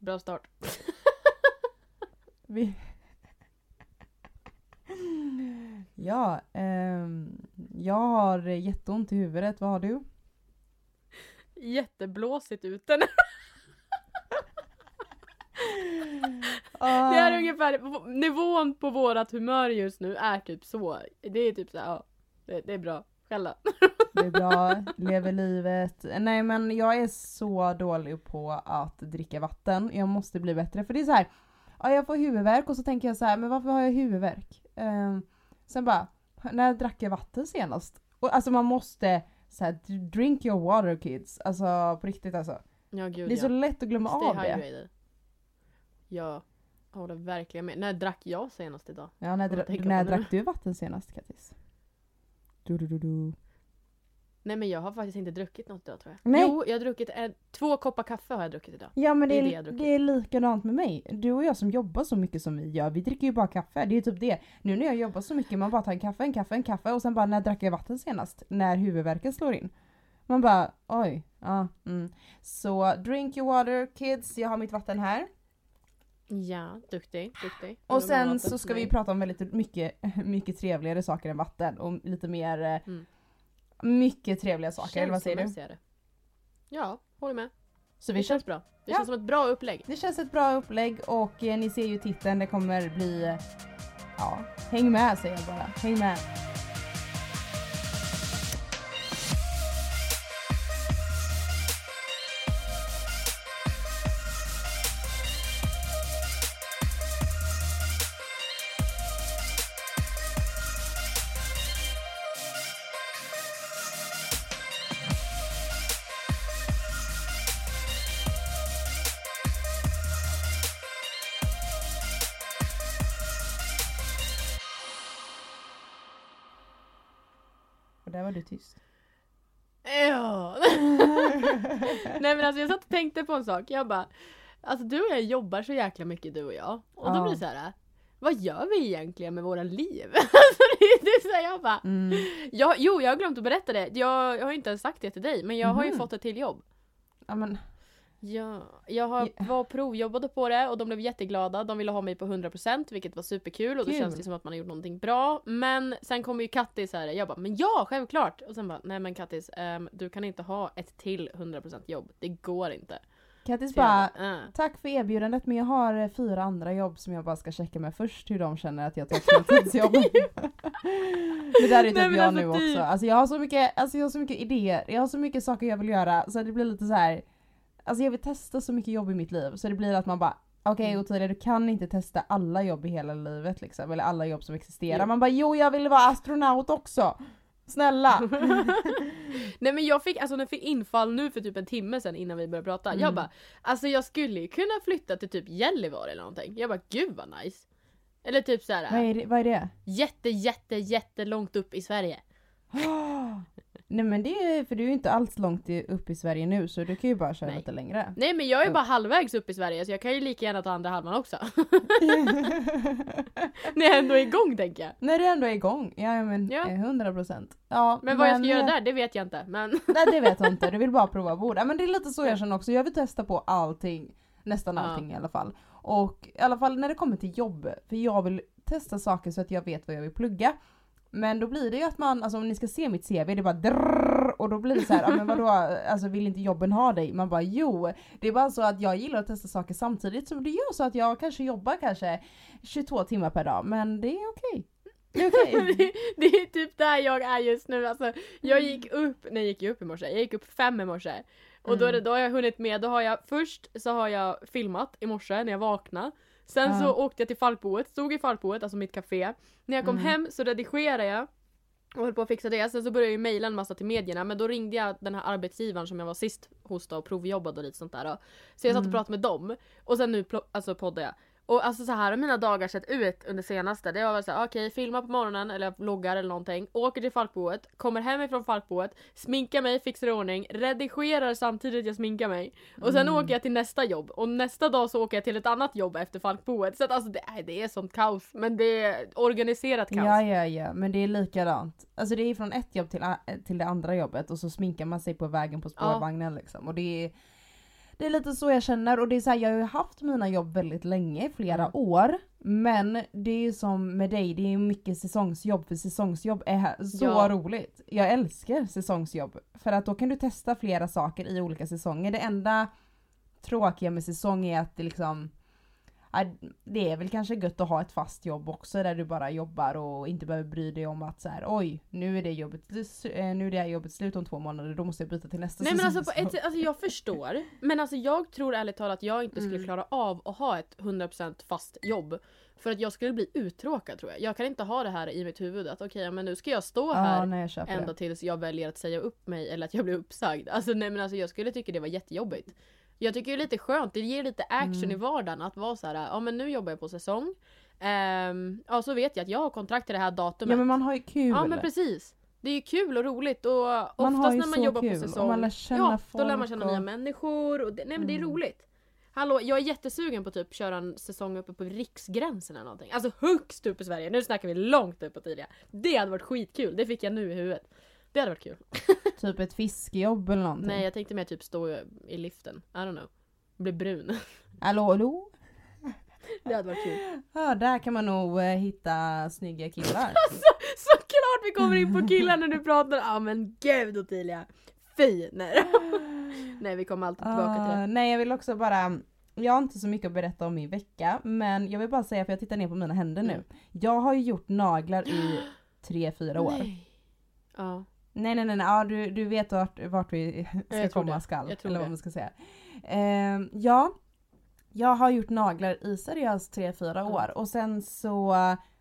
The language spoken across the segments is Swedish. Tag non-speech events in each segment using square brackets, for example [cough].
Bra start. Vi... ja, ehm, jag har jätteont i huvudet. Vad har du? Jätteblåsigt ute. Det Ah. är ungefär, nivån på vårat humör just nu är typ så. Det är typ så här, ja. Det, det är bra. Själv då? Det är bra, lever livet. Nej men jag är så dålig på att dricka vatten. Jag måste bli bättre. För det är så här, ja, jag får huvudvärk och så tänker jag så här, men varför har jag huvudvärk? Ehm, sen bara, när drack jag vatten senast? Och alltså man måste så här, drink your water kids. Alltså på riktigt alltså. Ja gud Det är ja. så lätt att glömma Stay av det. Ja. Jag håller verkligen med. När drack jag senast idag? Ja, när, dra- när drack du vatten senast Kattis? Du, du, du, du. Nej men jag har faktiskt inte druckit något idag tror jag. Nej. Jo, jag har druckit en, två koppar kaffe har jag druckit idag. Ja men det Det är är, det jag det, druckit. är likadant med mig. Du och jag som jobbar så mycket som vi gör, vi dricker ju bara kaffe. Det är typ det. Nu när jag jobbar så mycket, man bara tar en kaffe, en kaffe, en kaffe och sen bara när drack jag vatten senast? När huvudvärken slår in. Man bara oj, ja, mm. Så drink your water kids, jag har mitt vatten här. Ja, duktig, duktig. Och sen så ska vi prata om väldigt mycket, mycket trevligare saker än vatten och lite mer, eh, Mm. Mycket trevliga saker, eller vad säger du? Ja, håller med. Så Det vi kör känns bra. Det Ja. känns som ett bra upplägg. Det känns ett bra upplägg och eh, ni ser ju titeln, det kommer bli... eh, Ja, häng med säger jag bara. Häng med. Var du tyst. Ja. [laughs] Nej men alltså jag satt och tänkte på en sak. Jag bara, alltså du och jag jobbar så jäkla mycket du och jag. Och då Ja. blir det så här. Vad gör vi egentligen med våra liv? [laughs] alltså det, det är så här, jag bara, Mm. jag, jo jag har glömt att berätta det. Jag, jag har inte ens sagt det till dig men jag har ju Mhm. fått ett till jobb. Ja men, Ja, jag har, var och provjobbade på det och de blev jätteglada. De ville ha mig på 100% vilket var superkul och då Kul. känns det som att man har gjort någonting bra. Men sen kommer ju Kattis här, jag bara men ja självklart! Och sen bara nej men Kattis ehm, du kan inte ha ett till 100% jobb. Det går inte. Kattis Så jag bara, äh. tack för erbjudandet men jag har eh, fyra andra jobb som jag bara ska checka med först hur de känner att jag tar ett heltidsjobb. det [laughs] där är typ Nej, jag alltså nu typ. också. Alltså jag har så mycket, alltså jag har så mycket idéer, jag har så mycket saker jag vill göra så det blir lite så här. Alltså jag vill testa så mycket jobb i mitt liv så det blir att man bara Okej Mm. Ottilia du kan inte testa alla jobb i hela livet liksom, eller alla jobb som existerar. Jo. Man bara jo jag vill vara astronaut också! Snälla! [laughs] [laughs] Nej men jag fick, alltså den fick infall nu för typ en timme sedan innan vi började prata. Mm. Jag bara, alltså jag skulle ju kunna flytta till typ Gällivare eller någonting. Jag bara gud vad nice. Eller typ så vad, här är det, vad är det? jätte jätte jätte långt upp i Sverige. [gasps] [gasps] Nej men det är för du är ju inte alls långt upp i Sverige nu så du kan ju bara köra Nej. lite längre. Nej men jag är Ja. bara halvvägs upp i Sverige så jag kan ju lika gärna ta andra halvan också. [laughs] När jag ändå är igång tänker jag. När du ändå är igång, ja men Ja. eh, 100%. Ja, Men vad jag ska göra eh, där det vet jag inte. Men Nej det vet jag inte, du vill bara [laughs] prova bord. Ja, men det är lite så jag känner också, jag vill testa på allting. Nästan Ja. allting i alla fall. Och i alla fall när det kommer till jobb, för jag vill testa saker så att jag vet vad jag vill plugga. Men då blir det ju att man, alltså om ni ska se mitt CV, det är bara drrrr, och då blir det så här, ja men vadå, alltså vill inte jobben ha dig? Man bara jo, det är bara så att jag gillar att testa saker samtidigt som det gör så att jag kanske jobbar kanske 22 timmar per dag, men det är okej. Det är okej. [laughs] det, [laughs] det är typ där jag är just nu. Alltså, jag gick upp, nej jag gick ju upp i morse, jag gick upp fem i morse. Och då, är det, Mm. då har jag hunnit med, då har jag först så har jag filmat i morse när jag vaknade. Sen så åkte jag till Falkboet, stod i Falkboet, alltså mitt café. När jag kom Mm. hem så redigerade jag och höll på att fixa det. Sen så började jag ju mejla en massa till medierna men då ringde jag den här arbetsgivaren som jag var sist hos då och provjobbade och lite sånt där då. Så jag satt och Mm. pratade med dem och sen nu alltså poddar jag. Och alltså så här har mina dagar sett ut under senaste. Det var väl såhär, okej filma på morgonen eller vloggar eller någonting. Åker till Falkboet, kommer hem ifrån Falkboet, sminkar mig, fixar i ordning, redigerar samtidigt jag sminkar mig. Och sen Mm. åker jag till nästa jobb och nästa dag så åker jag till ett annat jobb efter Falkboet. Så att alltså det, är- det är sånt kaos. Men det är organiserat kaos. Ja, ja, ja, men det är likadant. Alltså det är från ett jobb till, till det andra jobbet och så sminkar man sig på vägen på spårvagnen liksom. Och det är, Det är lite så jag känner och det är så här, jag har ju haft mina jobb väldigt länge, flera Mm. år. Men det är ju som med dig, det är mycket säsongsjobb för säsongsjobb är så Ja. roligt. Jag älskar säsongsjobb. För att då kan du testa flera saker i olika säsonger. Det enda tråkiga med säsong är att det liksom det är väl kanske gött att ha ett fast jobb också där du bara jobbar och inte behöver bry dig om att så här, oj nu är det jobbet, eh, nu är det här jobbet slut om två månader då måste jag byta till nästa Nej men alltså, på ett, alltså jag förstår. Men alltså jag tror ärligt talat att jag inte skulle Mm. klara av att ha ett 100% fast jobb. För att jag skulle bli uttråkad tror jag. Jag kan inte ha det här i mitt huvud att okej men nu ska jag stå här nej jag ända det. tills jag väljer att säga upp mig eller att jag blir uppsagd. Alltså nej men alltså jag skulle tycka det var jättejobbigt. Jag tycker det är lite skönt, det ger lite action Mm. i vardagen att vara så här. ja men nu jobbar jag på säsong. Ehm, ja så vet jag att jag har kontrakt till det här datumet. Ja men man har ju kul. Ja men precis. Det är ju kul och roligt och Man oftast när man jobbar kul, på och säsong man lär känna Ja, då lär man folk känna och- nya människor och det, nej men det är Mm. roligt. Hallå, jag är jättesugen på att typ köra en säsong uppe på riksgränsen eller någonting. Alltså högst upp i Sverige, nu snackar vi långt upp på tidiga. Det hade varit skitkul, det fick jag nu i huvudet. Det hade varit kul. [laughs] Typ ett fiskejobb eller någonting. Nej jag tänkte mer typ stå i liften, I don't know. Bli brun. [laughs] Hallå hallå? Det hade varit kul. Ja där kan man nog eh, hitta snygga killar. [laughs] Såklart vi kommer in på killar när du pratar, ja men gud Ottilia. Fy! Nej. nej vi kommer alltid tillbaka till det. Ah, nej jag vill också bara, jag har inte så mycket att berätta om min vecka men jag vill bara säga för jag tittar ner på mina händer nu. Mm. Jag har ju gjort naglar i [gasps] tre fyra år. Nej Nej. Ja. Nej nej, nej. Ja, du, du vet vart, vart vi ska Jag komma skall. Eller vad man ska säga. Ehm, ja, jag har gjort naglar i seriöst tre fyra Mm. år och sen så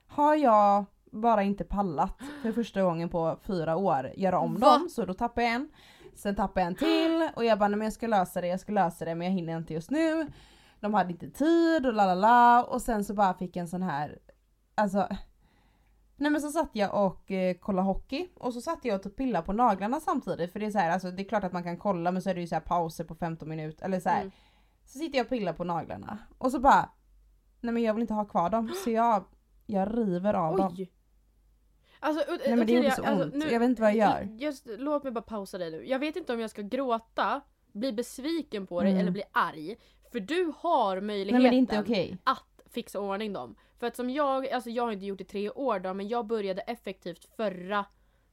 har jag bara inte pallat för första gången på fyra år göra om Va? dem så då tappar jag en. Sen tappar jag en till och jag bara nej men jag ska lösa det, jag ska lösa det men jag hinner inte just nu. De hade inte tid och la la la och sen så bara fick jag en sån här, alltså Nej men så satt jag och eh, kollade hockey och så satt jag och pillade på naglarna samtidigt för det är så här, alltså det är klart att man kan kolla men så är det ju så här pauser på 15 minuter eller så här. Mm. Så sitter jag och pillar på naglarna och så bara Nej men jag vill inte ha kvar dem så jag, jag river av dem. Oj! Alltså, Ut- Nej men det gjorde så alltså, ont, nu- jag vet inte vad jag gör. Just, låt mig bara pausa dig nu. Jag vet inte om jag ska gråta, bli besviken på dig Mm. eller bli arg. För du har Nej möjligheten men det är inte att fixa ordning dem. För att som jag, alltså jag har inte gjort det i tre år då, men jag började effektivt förra,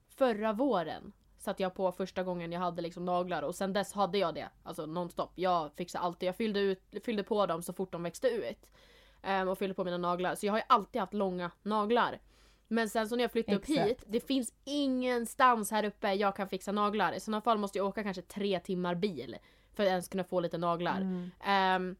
förra våren. Satt jag på första gången jag hade liksom naglar och sen dess hade jag det. Alltså nonstop. Jag fixade alltid, jag fyllde, ut, fyllde på dem så fort de växte ut. Ehm, och fyllde på mina naglar. Så jag har ju alltid haft långa naglar. Men sen så när jag flyttade upp Exakt. hit, det finns ingenstans här uppe jag kan fixa naglar. I sådana fall måste jag åka kanske tre timmar bil. För att ens kunna få lite naglar. Mm. Ehm,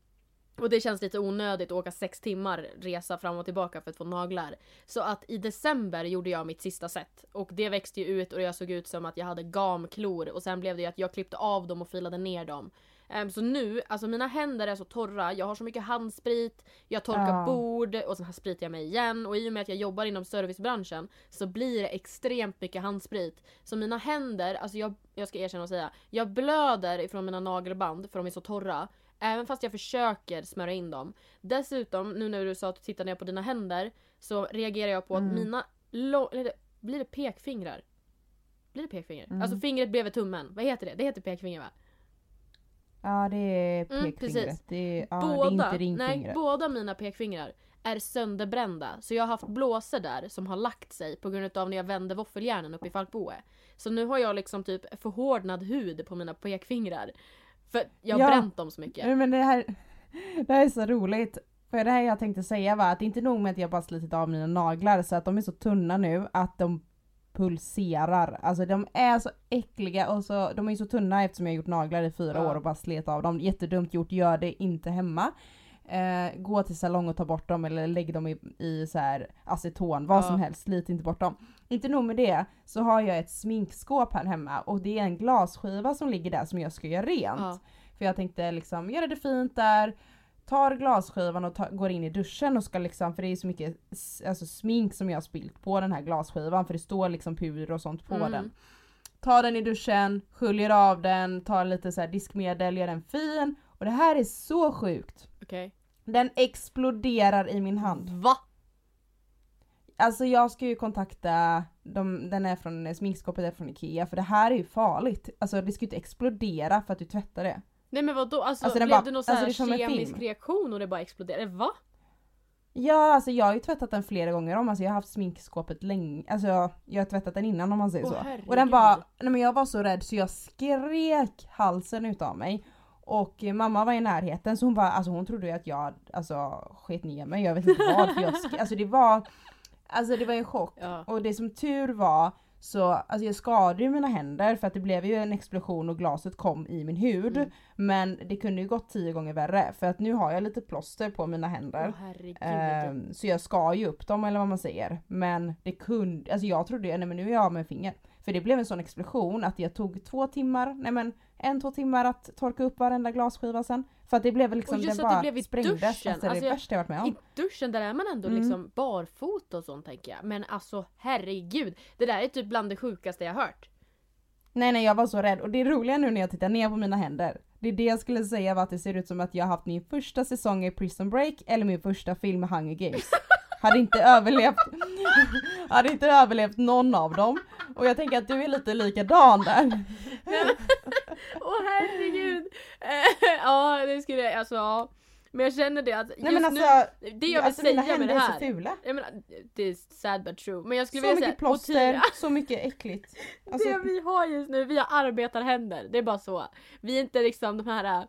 och det känns lite onödigt att åka sex timmar resa fram och tillbaka för att få naglar. Så att i december gjorde jag mitt sista set. Och det växte ju ut och jag såg ut som att jag hade gamklor. Och sen blev det ju att jag klippte av dem och filade ner dem. Ehm, så nu, alltså mina händer är så torra, jag har så mycket handsprit, jag torkar Ja. bord och sen spritar jag mig igen. Och i och med att jag jobbar inom servicebranschen så blir det extremt mycket handsprit. Så mina händer, alltså jag, jag ska erkänna och säga, jag blöder ifrån mina nagelband för de är så torra. Även fast jag försöker smörja in dem. Dessutom, nu när du sa att du tittar ner på dina händer så reagerar jag på Mm. att mina blir det pekfingrar? Blir det pekfinger? Mm. Alltså fingret bredvid tummen. Vad heter det? Det heter pekfinger va? Ja det är Mm, pekfingret. precis. det, är, ja, det är båda, inte nej, båda mina pekfingrar är sönderbrända. Så jag har haft blåsor där som har lagt sig på grund av när jag vände våffeljärnen uppe i Falkboe. Så nu har jag liksom typ förhårdnad hud på mina pekfingrar. För jag har Ja. bränt dem så mycket. Men det här, det här är så roligt. För det här jag tänkte säga var att det är inte nog med att jag bara slitit av mina naglar så att de är så tunna nu att de pulserar. Alltså de är så äckliga och så, de är ju så tunna eftersom jag har gjort naglar i fyra Ja. år och bara slet av dem. Jättedumt gjort, gör det inte hemma. Eh, gå till salong och ta bort dem eller lägg dem i, i så här aceton, vad Ja. som helst, slit inte bort dem. Inte nog med det, så har jag ett sminkskåp här hemma och det är en glasskiva som ligger där som jag ska göra rent. Ja. För jag tänkte liksom göra det fint där, tar glasskivan och ta, går in i duschen och ska liksom, för det är så mycket alltså, smink som jag har spilt på den här glasskivan för det står liksom puder och sånt på Mm. den. Tar den i duschen, sköljer av den, tar lite så här diskmedel, gör den fin. Och det här är så sjukt. Okej. Den exploderar i min hand. Va? Alltså jag ska ju kontakta, de, den är från, sminkskåpet är från Ikea för det här är ju farligt. Alltså det ska ju inte explodera för att du tvättar det. Nej men vadå? Alltså, Alltså, blev bara- det någon alltså, sån här det är som en kemisk reaktion och det bara exploderade? Va? Ja alltså jag har ju tvättat den flera gånger om, alltså jag har haft sminkskåpet länge, alltså jag, jag har tvättat den innan om man säger Åh, så. herregud. Och den bara, nej men jag var så rädd så jag skrek halsen utav mig. Och eh, mamma var i närheten så hon bara, alltså hon trodde ju att jag alltså sket ner mig, jag vet inte vad för jag [laughs] alltså det var, alltså det var en chock. Ja. Och det som tur var så, alltså jag skadade ju mina händer för att det blev ju en explosion och glaset kom i min hud. Mm. Men det kunde ju gått tio gånger värre för att nu har jag lite plåster på mina händer. Herregud. Ehm, så jag ska ju upp dem eller vad man säger. Men det kunde, alltså jag trodde, nej men nu är jag av med finger. För det blev en sån explosion att jag tog två timmar, nej men en, två timmar att torka upp varenda glasskiva sen. För att det blev liksom, Och just det att det bara blev i sprängdes. duschen. Alltså, det är Alltså, det värsta jag varit med om. I duschen där är man ändå Mm. liksom barfota och sånt tänker jag. Men alltså herregud. Det där är typ bland det sjukaste jag hört. Nej nej jag var så rädd och det är roliga nu när jag tittar ner på mina händer. Det är det jag skulle säga var att det ser ut som att jag har haft min första säsong i Prison Break eller min första film i Hunger Games. [laughs] hade inte överlevt, [laughs] hade inte överlevt någon av dem. Och jag tänker att du är lite likadan där. [laughs] Åh herregud! Eh, [laughs] ja det skulle jag, alltså ja. Men jag känner det att just Nej men alltså, nu, det jag vill alltså säga med det är så här. fula. Jag menar, det är sad but true. Men jag skulle Så vilja säga mycket plåster, Ottilia, så mycket äckligt. Alltså, det vi har just nu, vi har arbetarhänder. Det är bara så. Vi är inte liksom de här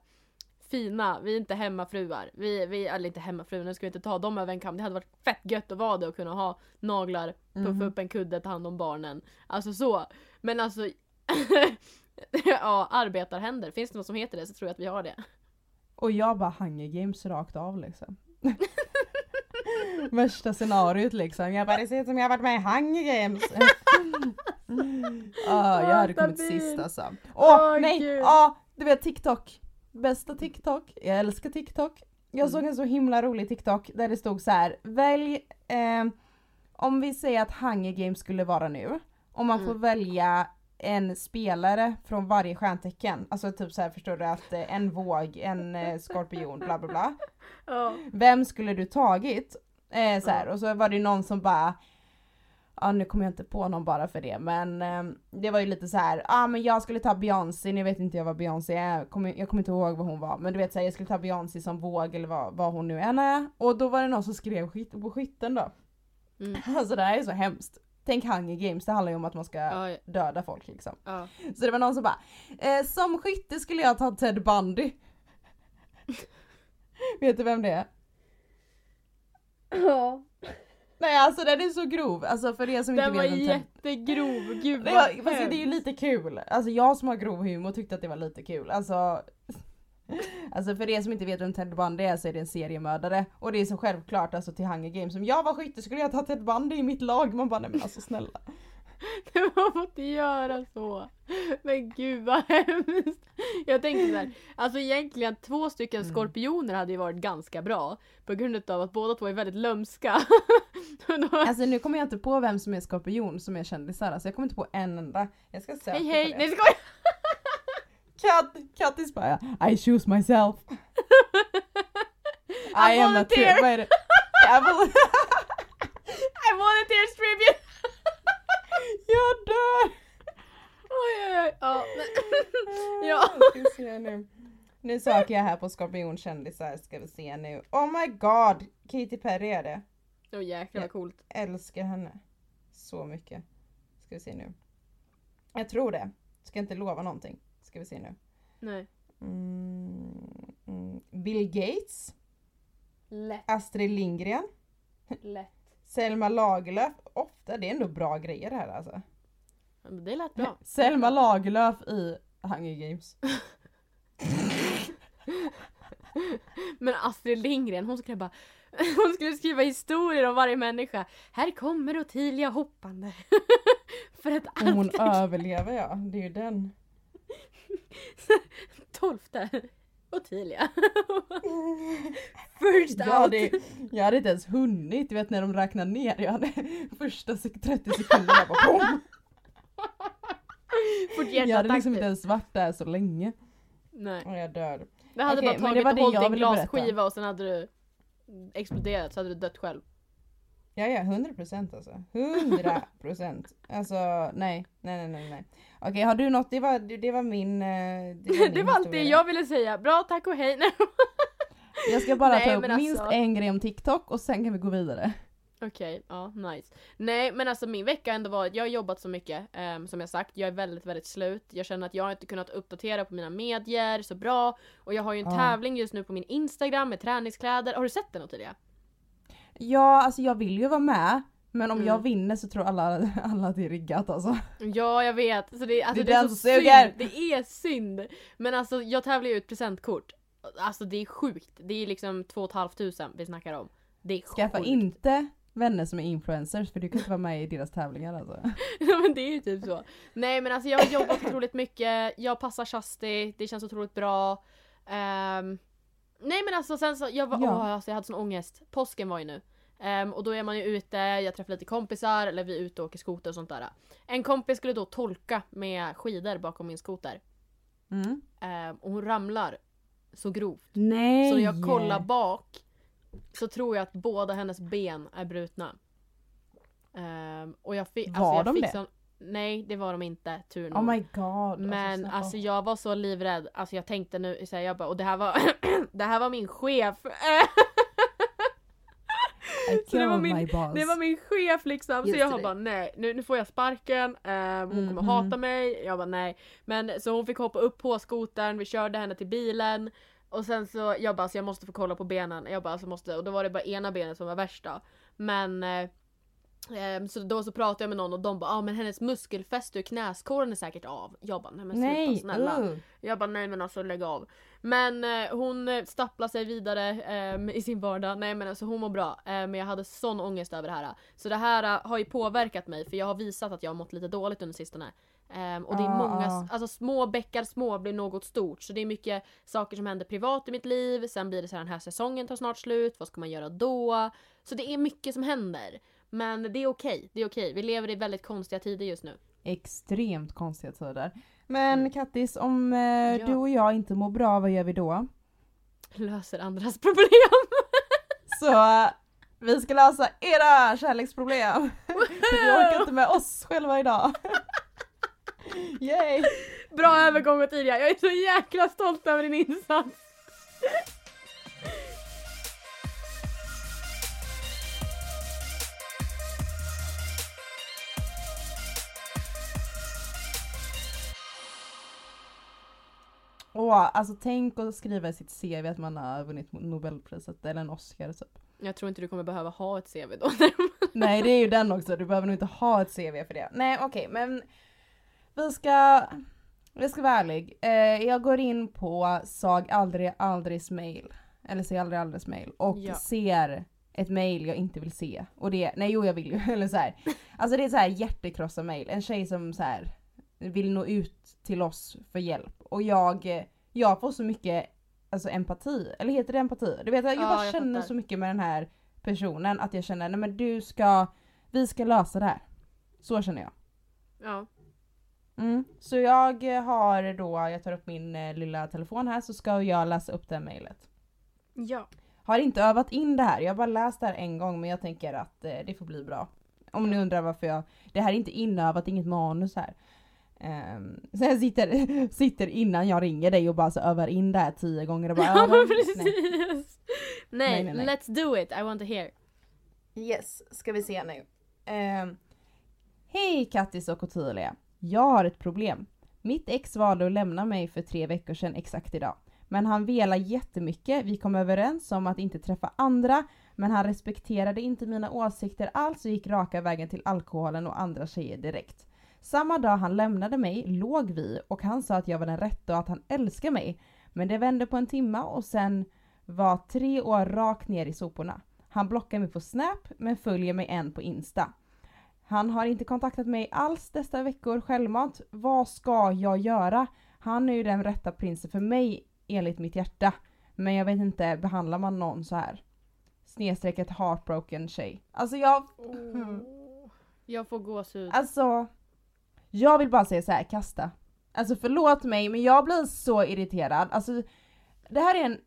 fina, vi är inte hemmafruar. Vi, vi eller inte hemmafruar, nu ska vi inte ta dem över en kam. Det hade varit fett gött att vara det och kunna ha naglar, puffa Mhm. upp en kudde, ta hand om barnen. Alltså så. Men alltså [laughs] Ja, arbetarhänder. Finns det något som heter det så tror jag att vi har det. Och jag bara Hunger Games rakt av liksom. [laughs] Värsta scenariot liksom. Jag bara det ser ut som jag varit med i Hunger Games. [laughs] ah, jag hade kommit sist alltså. Åh Åh, nej! gud. ah, du vet TikTok. Bästa TikTok. Jag älskar TikTok. Jag Mm. såg en så himla rolig TikTok där det stod så här. välj eh, om vi säger att Hunger Games skulle vara nu. Om man får Mm. välja en spelare från varje stjärntecken. Alltså typ så här förstår du att eh, en våg, en eh, skorpion, bla bla bla. [laughs] Ja. Vem skulle du tagit? Eh, så här, och så var det någon som bara Ja nu kommer jag inte på någon bara för det men eh, det var ju lite så här. ja ah, men jag skulle ta Beyoncé, nu vet inte jag vad Beyoncé är, jag kommer, jag kommer inte ihåg vad hon var men du vet så här, jag skulle ta Beyoncé som våg eller vad, vad hon nu än är. Och då var det någon som skrev skit på skytten då. Mm. [laughs] Alltså det här är så hemskt. Tänk Hunger Games, det handlar ju om att man ska Ja, ja. döda folk liksom. ja. Så det var någon som bara, eh, som skytte skulle jag ta Ted Bundy. [laughs] Vet du vem det är? Ja. Nej alltså den är så grov, alltså för er som Den inte var vet vem Ted jättegrov, gud det, vad var, fast det är ju lite kul. Alltså jag som har grov humor tyckte att det var lite kul. Alltså, [laughs] alltså för er som inte vet vem Ted Bundy är så är det en seriemördare. Och det är så självklart alltså till Hunger Games. Om jag var skytte skulle jag ta Ted Bundy i mitt lag. Man bara nej men alltså snälla. [laughs] Man får inte göra så. Men gud vad hemskt. Jag tänkte såhär, alltså egentligen två stycken Mm. skorpioner hade ju varit ganska bra. På grund av att båda två är väldigt lömska. [laughs] Då- Alltså nu kommer jag inte på vem som är skorpion som är kändisar. Alltså jag kommer inte på en enda. Jag ska söka hej hej, nej skojar! [laughs] Kat, Kattis bara I choose myself. I I am a volunteer. true, vad är det? Jag vol- I volunteer tribute! Jag dör! Oj oj oj. Ja. [laughs] Ja. Ska se nu. Nu söker jag här på skorpionkändisar ska vi se nu. Oh my god! Katy Perry är det. Åh jäklar vad coolt. Älskar henne. Så mycket. Ska vi se nu. Jag tror det. Ska inte lova någonting. Ska vi se nu. Nej. Mm, mm. Bill Gates. Lätt, Astrid Lindgren. lätt. Selma Lagerlöf. Ofta, det är ändå bra grejer här alltså. Ja, Det lät bra. [laughs] Selma Lagerlöf i Hunger Games. [laughs] Men Astrid Lindgren hon skulle bara [laughs] Hon skulle skriva historier om varje människa. Här kommer Ottilia hoppande. För att Och hon överlever ja, det är ju den. tolfte Ottilia. [laughs] First Jag out. hade, jag hade inte ens hunnit, du vet när de räknar ner. Jag hade första sek- 30 sekunderna bara boom. Fort Jag hade liksom inte hjärtattack. ens varit där så länge. Nej. Och jag dör. Det hade men bara tagit och hållit en glasskiva och sen hade du exploderat så hade du dött själv. Ja, ja, 100% alltså. 100%. alltså, nej, nej, nej, nej. nej. Okej, har du något? Det var, det var min... eh, Det var, [laughs] min Det var allt det jag ville säga. Bra, tack och hej. Jag ska bara Nej, ta upp men minst alltså- en grej om TikTok och sen kan vi gå vidare. Okej, ja nice. Nej men alltså min vecka har ändå varit, jag har jobbat så mycket ehm, som jag sagt, jag är väldigt väldigt slut. Jag känner att jag inte kunnat uppdatera på mina medier så bra. Och jag har ju en Ja. tävling just nu på min Instagram med träningskläder. Har du sett den Ottilia? Ja, alltså jag vill ju vara med. Men om Mm. jag vinner så tror alla, [laughs] alla att det är riggat alltså. Ja jag vet, så det, alltså, Det det, är är den så synd. Det är synd. Men alltså jag tävlar ju ut presentkort. Alltså det är sjukt. Det är liksom 2 500 vi snackar om. Det är Skaffa sjukt. inte vänner som är influencers för du kan inte vara med i deras tävlingar alltså. [laughs] Ja men det är ju typ så. Nej men alltså jag har jobbat otroligt mycket, jag passar Shasti, det känns otroligt bra. Ehm, nej men alltså sen så, jag var, Ja. åh, alltså jag hade sån ångest. Påsken var ju nu. Ehm, och då är man ju ute, jag träffar lite kompisar, eller vi är ute och åker skoter och sånt där. En kompis skulle då tolka med skidor bakom min skoter. Mm. Ehm, och hon ramlar så grovt. Nej! Så när jag kollar bak så tror jag att båda hennes ben är brutna. Ehm, och jag fick, Var jag de fick det? Sån, nej det var de inte, tur nog. Oh my god. Men snälla. alltså jag var så livrädd, alltså jag tänkte nu, så här, jag bara, och det här var, [clears throat] det här var min chef. [laughs] Så det var min-. Det var min chef liksom, så Just jag har det. bara nej, nu, nu får jag sparken, eh, hon kommer Mhm. hata mig, jag bara nej. Men så hon fick hoppa upp på skotern, vi körde henne till bilen. Och sen så, jag bara så jag måste få kolla på benen, jag bara alltså måste, och då var det bara ena benet som var värsta. Men eh, ehm, så då så pratade jag med någon och de bara ah, men hennes muskelfäste och knäskålen är säkert av. Jag bara nej men sluta Nej! snälla. uh. Jag bara nej men alltså lägg av. Men eh, hon eh, stapplar sig vidare ehm, i sin vardag. Nej men alltså hon mår bra. Eh, men jag hade sån ångest över det här. Så det här eh, har ju påverkat mig för jag har visat att jag har mått lite dåligt under sistone. Ehm, och det är Ah. många, alltså små bäckar små blir något stort. Så det är mycket saker som händer privat i mitt liv. Sen blir det så här den här säsongen tar snart slut. Vad ska man göra då? Så det är mycket som händer. Men det är okej, det är okej. Vi lever i väldigt konstiga tider just nu. Extremt konstiga tider. Men Mm. Kattis, om eh, Ja. du och jag inte mår bra, vad gör vi då? Löser andras [laughs] problem. Så vi ska lösa era kärleksproblem. Vi orkar inte med oss själva idag. Yay! Bra övergång Ottilia, jag är så jäkla stolt över din insats! Åh, alltså tänk att skriva i sitt CV att man har vunnit Nobelpriset eller en Oscar typ. Jag tror inte du kommer behöva ha ett CV då. [laughs] Nej det är ju den också, du behöver nog inte ha ett CV för det. Nej okej men vi ska, vi ska vara ärlig. Eh, jag går in på Sag aldrig aldrigs mail, eller Se aldrig aldrigs mail och Ja. ser ett mail jag inte vill se. Och det, nej jo jag vill ju, [laughs] eller så här. Alltså det är så här hjärtekrossa mail, en tjej som så här vill nå ut till oss för hjälp. Och jag, jag får så mycket alltså empati, eller heter det empati? Du vet jag, jag Ja, bara jag känner fattar. så mycket med den här personen att jag känner nej men du ska, vi ska lösa det här. Så känner jag. Ja. Mm. Så jag har då, jag tar upp min eh, lilla telefon här så ska jag läsa upp det här mejlet. Ja. Har inte övat in det här, jag har bara läst det här en gång men jag tänker att eh, det får bli bra. Om ni undrar varför jag, det här är inte inövat, inget manus här. Um, så jag sitter, [laughs] sitter innan jag ringer dig och bara så övar in det här tio gånger och bara Ja övar. precis! Nej. Nej. Nej, let's do it, I want to hear. Yes, ska vi se nu. Ehm, Hej Kattis och Ottilia. Jag har ett problem. Mitt ex valde att lämna mig för tre veckor sedan exakt idag. Men han velade jättemycket, vi kom överens om att inte träffa andra, men han respekterade inte mina åsikter alls och gick raka vägen till alkoholen och andra tjejer direkt. Samma dag han lämnade mig låg vi och han sa att jag var den rätta och att han älskar mig. Men det vände på en timma och sen var tre år rakt ner i soporna. Han blockar mig på Snap men följer mig än på Insta. Han har inte kontaktat mig alls dessa veckor självmant. Vad ska jag göra? Han är ju den rätta prinsen för mig enligt mitt hjärta. Men jag vet inte, behandlar man någon så här? Snedstrecket heartbroken tjej. Alltså jag, Jag får gåshud. alltså. Jag vill bara säga så här, kasta. Alltså förlåt mig men jag blir så irriterad. Alltså det här är en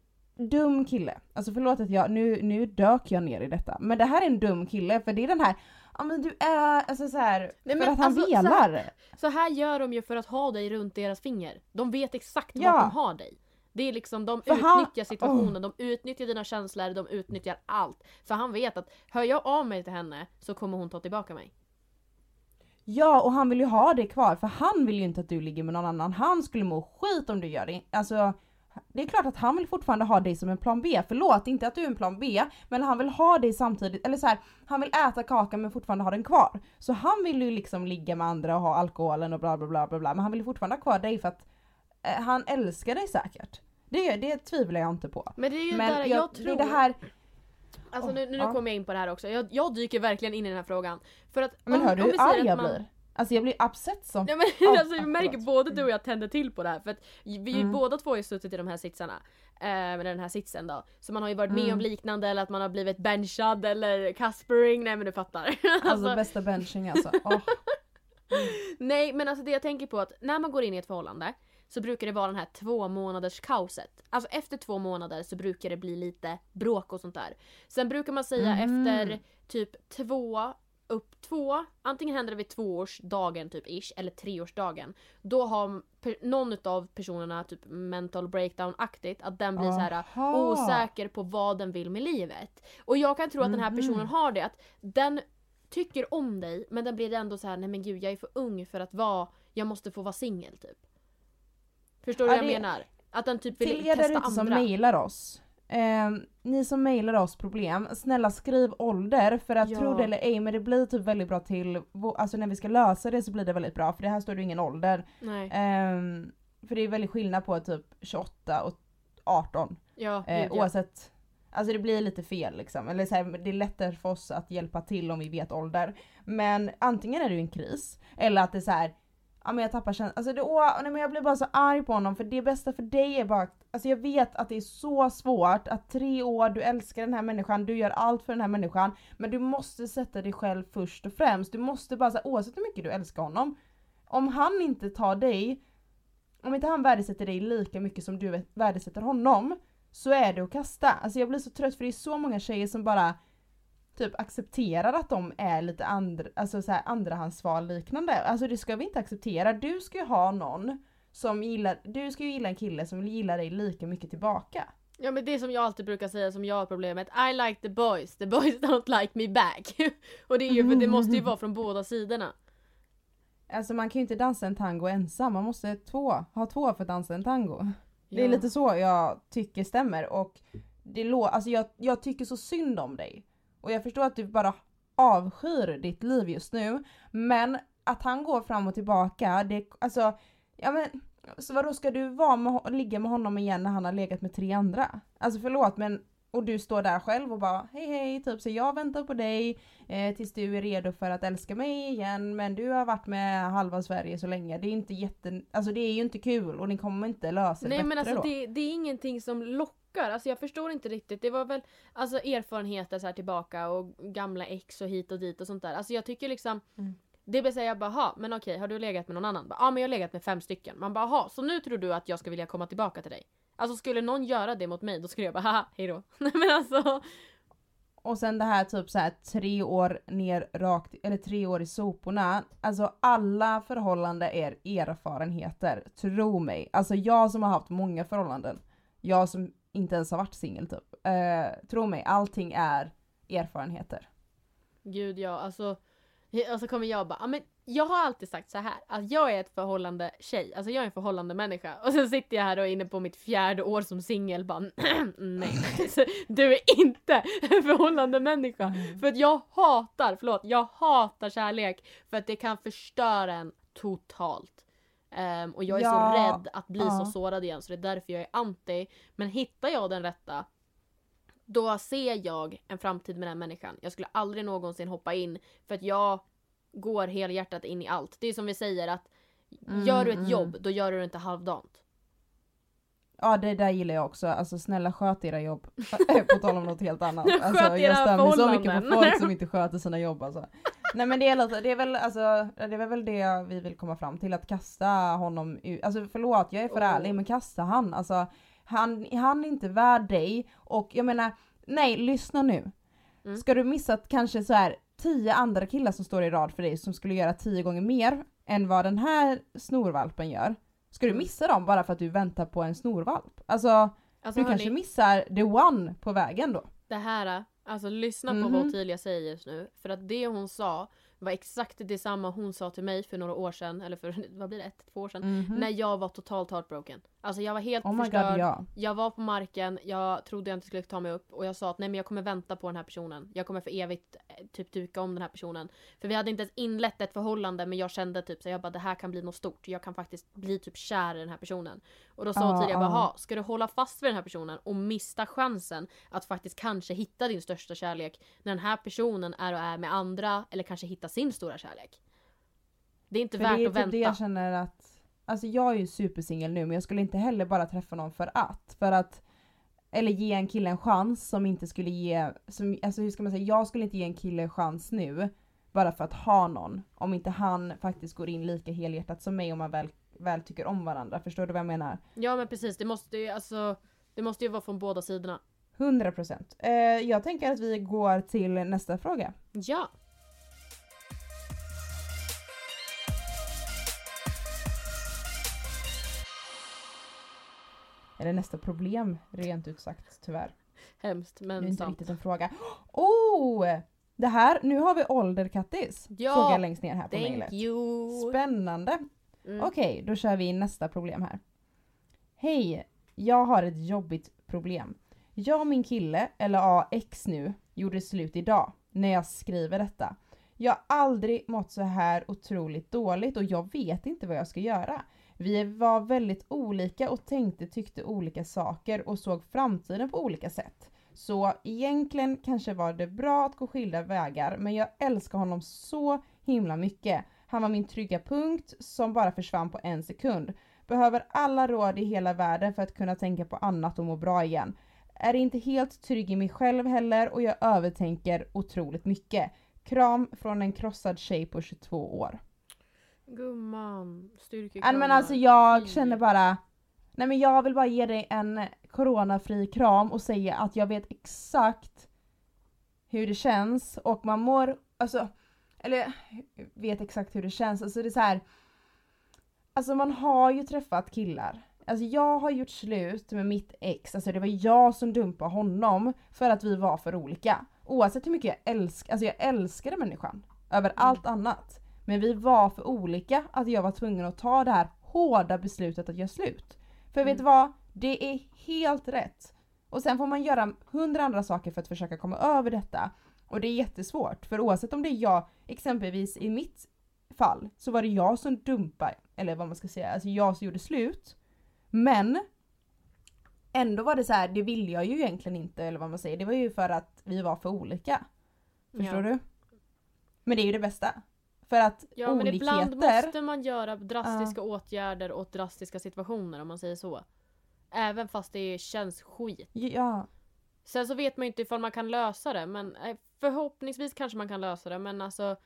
dum kille. Alltså förlåt att jag, nu, nu dök jag ner i detta. Men det här är en dum kille för det är den här, ja men du är, alltså så här, Nej, för att han alltså, så velar. här- Så här gör de ju för att ha dig runt deras finger. De vet exakt Ja. vart de har dig. Det är liksom, de För han- utnyttjar situationen, de utnyttjar dina känslor, de utnyttjar allt. För han vet att hör jag av mig till henne så kommer hon ta tillbaka mig. Ja och han vill ju ha det kvar för han vill ju inte att du ligger med någon annan. Han skulle må skit om du gör det. Alltså det är klart att han vill fortfarande ha dig som en plan B. Förlåt, inte att du är en plan B, men han vill ha dig samtidigt, eller så här, han vill äta kakan men fortfarande ha den kvar. Så han vill ju liksom ligga med andra och ha alkoholen och bla bla bla bla, bla men han vill fortfarande ha kvar dig för att eh, han älskar dig säkert. Det, det tvivlar jag inte på. Men det är ju Men där jag, jag, det tror... är det här, Alltså nu, nu Ja. kommer jag in på det här också. Jag, jag dyker verkligen in i den här frågan. För att men om, hör du hur arg jag man- blir? Alltså jag blir upset som Ja, men, [laughs] Ja, alltså, jag märker förlåt. både du och jag tänder till på det här för att vi Mm. båda två har ju suttit i de här sitsarna. Eh, med den här sitsen då. Så man har ju varit med Mm. om liknande eller att man har blivit benchad eller Caspering, nej men du fattar. [laughs] Alltså alltså, bästa benching alltså. Åh. [laughs] nej men alltså det jag tänker på att när man går in i ett förhållande så brukar det vara den här två månaders kaoset. Alltså efter två månader så brukar det bli lite bråk och sånt där. Sen brukar man säga Mhm. efter typ två upp två, antingen händer det vid tvåårsdagen typ ish, eller treårsdagen. Då har någon av personerna typ mental breakdown-aktigt, att den blir så här Aha. osäker på vad den vill med livet. Och jag kan tro att den här Mhm. personen har det, att den tycker om dig men den blir ändå så här: nej men gud jag är för ung för att vara, jag måste få vara singel typ. Förstår du Ja, vad jag menar? Att den typ vill Till er där testa ute som andra. mejlar oss. Eh, ni som mejlar oss problem, snälla skriv ålder för att Ja. tro det eller ej men det blir typ väldigt bra till, alltså när vi ska lösa det så blir det väldigt bra för det här står det ingen ålder. Nej. Ehm, för det är väldigt skillnad på typ 28 och 18. Ja, Eh, ja. oavsett, alltså det blir lite fel liksom. Eller så här, det är lättare för oss att hjälpa till om vi vet ålder. Men antingen är det ju en kris, eller att det är så här. Ja men jag tappar känslan, alltså det, åh, nej, men jag blir bara så arg på honom för det bästa för dig är bara Alltså jag vet att det är så svårt att tre år, du älskar den här människan, du gör allt för den här människan. Men du måste sätta dig själv först och främst. Du måste bara säga oavsett hur mycket du älskar honom. Om han inte tar dig, om inte han värdesätter dig lika mycket som du värdesätter honom så är det att kasta. Alltså jag blir så trött för det är så många tjejer som bara typ accepterar att de är lite andra, alltså så här andrahandsval liknande. Alltså det ska vi inte acceptera. Du ska ju ha någon som gillar, du ska ju gilla en kille som gillar dig lika mycket tillbaka. Ja men det som jag alltid brukar säga som jag har problemet, I like the boys, the boys [laughs] don't like me back. [laughs] och det är ju för det måste ju vara från båda sidorna. Alltså man kan ju inte dansa en tango ensam, man måste två, ha två för att dansa en tango. Det är Ja. lite så jag tycker stämmer och det lå- alltså jag, jag tycker så synd om dig. Och jag förstår att du bara avskyr ditt liv just nu. Men att han går fram och tillbaka, det, alltså, ja men så vadå ska du vara med, ligga med honom igen när han har legat med tre andra? Alltså förlåt men, och du står där själv och bara hej hej, typ så jag väntar på dig eh, tills du är redo för att älska mig igen men du har varit med halva Sverige så länge. Det är inte jätte, alltså det är ju inte kul och ni kommer inte lösa det Nej bättre men alltså då. det, det är ingenting som lockar. Alltså jag förstår inte riktigt. Det var väl alltså erfarenheter så här tillbaka och gamla ex och hit och dit och sånt där. Alltså jag tycker liksom Mm. Det blir såhär, jag bara "Ha, men okej har du legat med någon annan? Ja ah, men jag har legat med fem stycken. Man bara "Ha, så nu tror du att jag ska vilja komma tillbaka till dig? Alltså skulle någon göra det mot mig då skulle jag bara haha hejdå. [laughs] Nej men alltså. Och sen det här typ så här tre år ner rakt, eller tre år i soporna. Alltså alla förhållanden är erfarenheter, tro mig. Alltså jag som har haft många förhållanden, jag som inte ens har varit singel typ. Eh, tro mig, allting är erfarenheter. Gud ja, alltså. Och så kommer jag bara, "Ja, men jag har alltid sagt så här att jag är ett förhållande tjej, alltså jag är en förhållande människa. Och så sitter jag här och är inne på mitt fjärde år som singel bara [clears throat] nej, [laughs] du är inte en förhållande människa. För att jag hatar, förlåt, jag hatar kärlek för att det kan förstöra en totalt. Ehm, och jag är Ja, så rädd att bli ja. så sårad igen så det är därför jag är anti. Men hittar jag den rätta då ser jag en framtid med den människan. Jag skulle aldrig någonsin hoppa in för att jag går helhjärtat in i allt. Det är som vi säger att Mm, gör du ett mm. jobb, då gör du det inte halvdant. Ja det där gillar jag också, alltså snälla sköt era jobb. [laughs] på tal om något helt annat. Alltså, jag stör mig så mycket på folk som inte sköter sina jobb alltså. Nej men det är, det är väl alltså, det är väl det vi vill komma fram till, att kasta honom ut. Alltså förlåt jag är för Oh. ärlig men kasta han. Alltså, Han, han är inte värd dig och jag menar, nej lyssna nu. Mm. Ska du missa att kanske så här tio andra killar som står i rad för dig som skulle göra tio gånger mer än vad den här snorvalpen gör. Ska du missa dem bara för att du väntar på en snorvalp? Alltså, Alltså du kanske missar the one på vägen då. det här, alltså lyssna på Mhm. vad Ottilia säger just nu. För att det hon sa var exakt detsamma hon sa till mig för några år sedan, eller för [laughs] vad blir det, ett, två år sedan. Mhm. När jag var totalt heartbroken. Alltså jag var helt Oh förstörd. god ja. Jag var på marken, jag trodde jag inte skulle ta mig upp och jag sa att nej men jag kommer vänta på den här personen. Jag kommer för evigt eh, typ duka om den här personen. För vi hade inte ens inlett ett förhållande men jag kände typ så jag bara det här kan bli något stort. Jag kan faktiskt bli typ kär i den här personen. Och då sa hon tidigare bara ja. "Ha, ska du hålla fast vid den här personen och mista chansen att faktiskt kanske hitta din största kärlek när den här personen är och är med andra eller kanske hitta sin stora kärlek. Det är inte För värt det är att typ vänta. det jag känner att, alltså jag är ju supersingel nu men jag skulle inte heller bara träffa någon för att. För att, eller ge en kille en chans som inte skulle ge, som, alltså hur ska man säga, jag skulle inte ge en kille en chans nu bara för att ha någon. Om inte han faktiskt går in lika helhjärtat som mig om man väl, väl tycker om varandra. Förstår du vad jag menar? Ja men precis, det måste ju alltså det måste ju vara från båda sidorna. 100%. Eh, jag tänker att vi går till nästa fråga. Ja. Eller nästa problem, rent ut sagt tyvärr. Hemskt Det är men inte sant. riktigt en fråga. Oh! Det här, nu har vi ålder Kattis. Ja, Såg jag längst ner här på Thank you! Spännande. Mm. Okej, då kör vi nästa problem här. Hej, jag har ett jobbigt problem. Jag och min kille, eller ja, ex nu, gjorde slut idag när jag skriver detta. Jag har aldrig mått så här otroligt dåligt och jag vet inte vad jag ska göra. Vi var väldigt olika och tänkte, tyckte olika saker och såg framtiden på olika sätt. Så egentligen kanske var det bra att gå skilda vägar men jag älskar honom så himla mycket. Han var min trygga punkt som bara försvann på en sekund. Behöver alla råd i hela världen för att kunna tänka på annat och må bra igen. Är inte helt trygg i mig själv heller och jag övertänker otroligt mycket. Kram från en krossad tjej på 22 år. Gumman, Nej styrkekramar. men alltså jag känner bara Nej men jag vill bara ge dig en coronafri kram och säga att jag vet exakt hur det känns och man mår, alltså, eller vet exakt hur det känns, alltså det är så här. Alltså man har ju träffat killar. Alltså jag har gjort slut med mitt ex, alltså det var jag som dumpade honom för att vi var för olika. Oavsett hur mycket jag älskar, alltså jag älskade människan över allt annat. Men vi var för olika att jag var tvungen att ta det här hårda beslutet att göra slut. För vet du vad? Det är helt rätt. Och sen får man göra hundra andra saker för att försöka komma över detta. Och det är jättesvårt. För oavsett om det är jag, exempelvis i mitt fall, så var det jag som dumpade, eller vad man ska säga, alltså jag som gjorde slut. Men ändå var det så här, det ville jag ju egentligen inte, eller vad man säger. Det var ju för att vi var för olika. Förstår ja. du? Men det är ju det bästa. För att Ja men olikheter... ibland måste man göra drastiska åtgärder åt drastiska situationer om man säger så. Även fast det känns skit. Ja, Sen så vet man ju inte ifall man kan lösa det men förhoppningsvis kanske man kan lösa det men alltså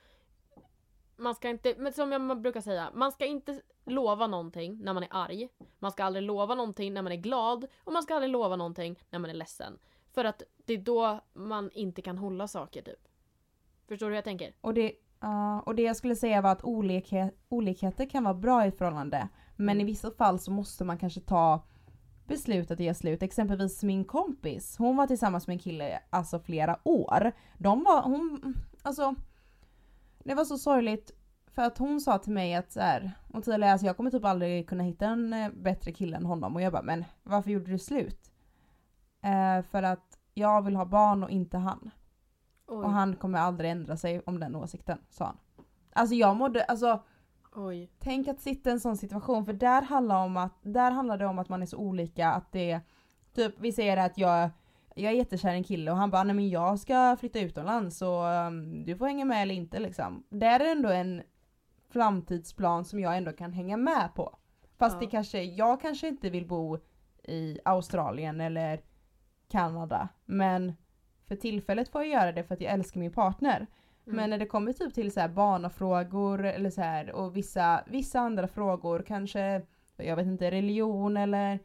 man ska inte, men som jag brukar säga, man ska inte lova någonting när man är arg. Man ska aldrig lova någonting när man är glad och man ska aldrig lova någonting när man är ledsen. För att det är då man inte kan hålla saker typ. Förstår du hur jag tänker? och det, ja, och det jag skulle säga var att olikhet, olikheter kan vara bra i ett förhållande. Men Mm. i vissa fall så måste man kanske ta beslutet att göra slut. Exempelvis min kompis, hon var tillsammans med en kille alltså flera år. De var, hon, alltså det var så sorgligt för att hon sa till mig att så här, hon tydligen, alltså jag kommer typ aldrig kunna hitta en eh, bättre kille än honom och jag bara men varför gjorde du slut? Eh, för att jag vill ha barn och inte han. Oj. Och han kommer aldrig ändra sig om den åsikten, sa han. Alltså jag mådde, alltså Oj. tänk att sitta i en sån situation för där handlar, om att, där handlar det om att man är så olika att det typ vi säger att jag jag är jättekär i en kille och han bara nej men jag ska flytta utomlands så um, du får hänga med eller inte liksom. Det är ändå en framtidsplan som jag ändå kan hänga med på. Fast Ja. det kanske, jag kanske inte vill bo i Australien eller Kanada men för tillfället får jag göra det för att jag älskar min partner. Mm. Men när det kommer typ till så här barnafrågor eller så här och vissa, vissa andra frågor, kanske jag vet inte religion eller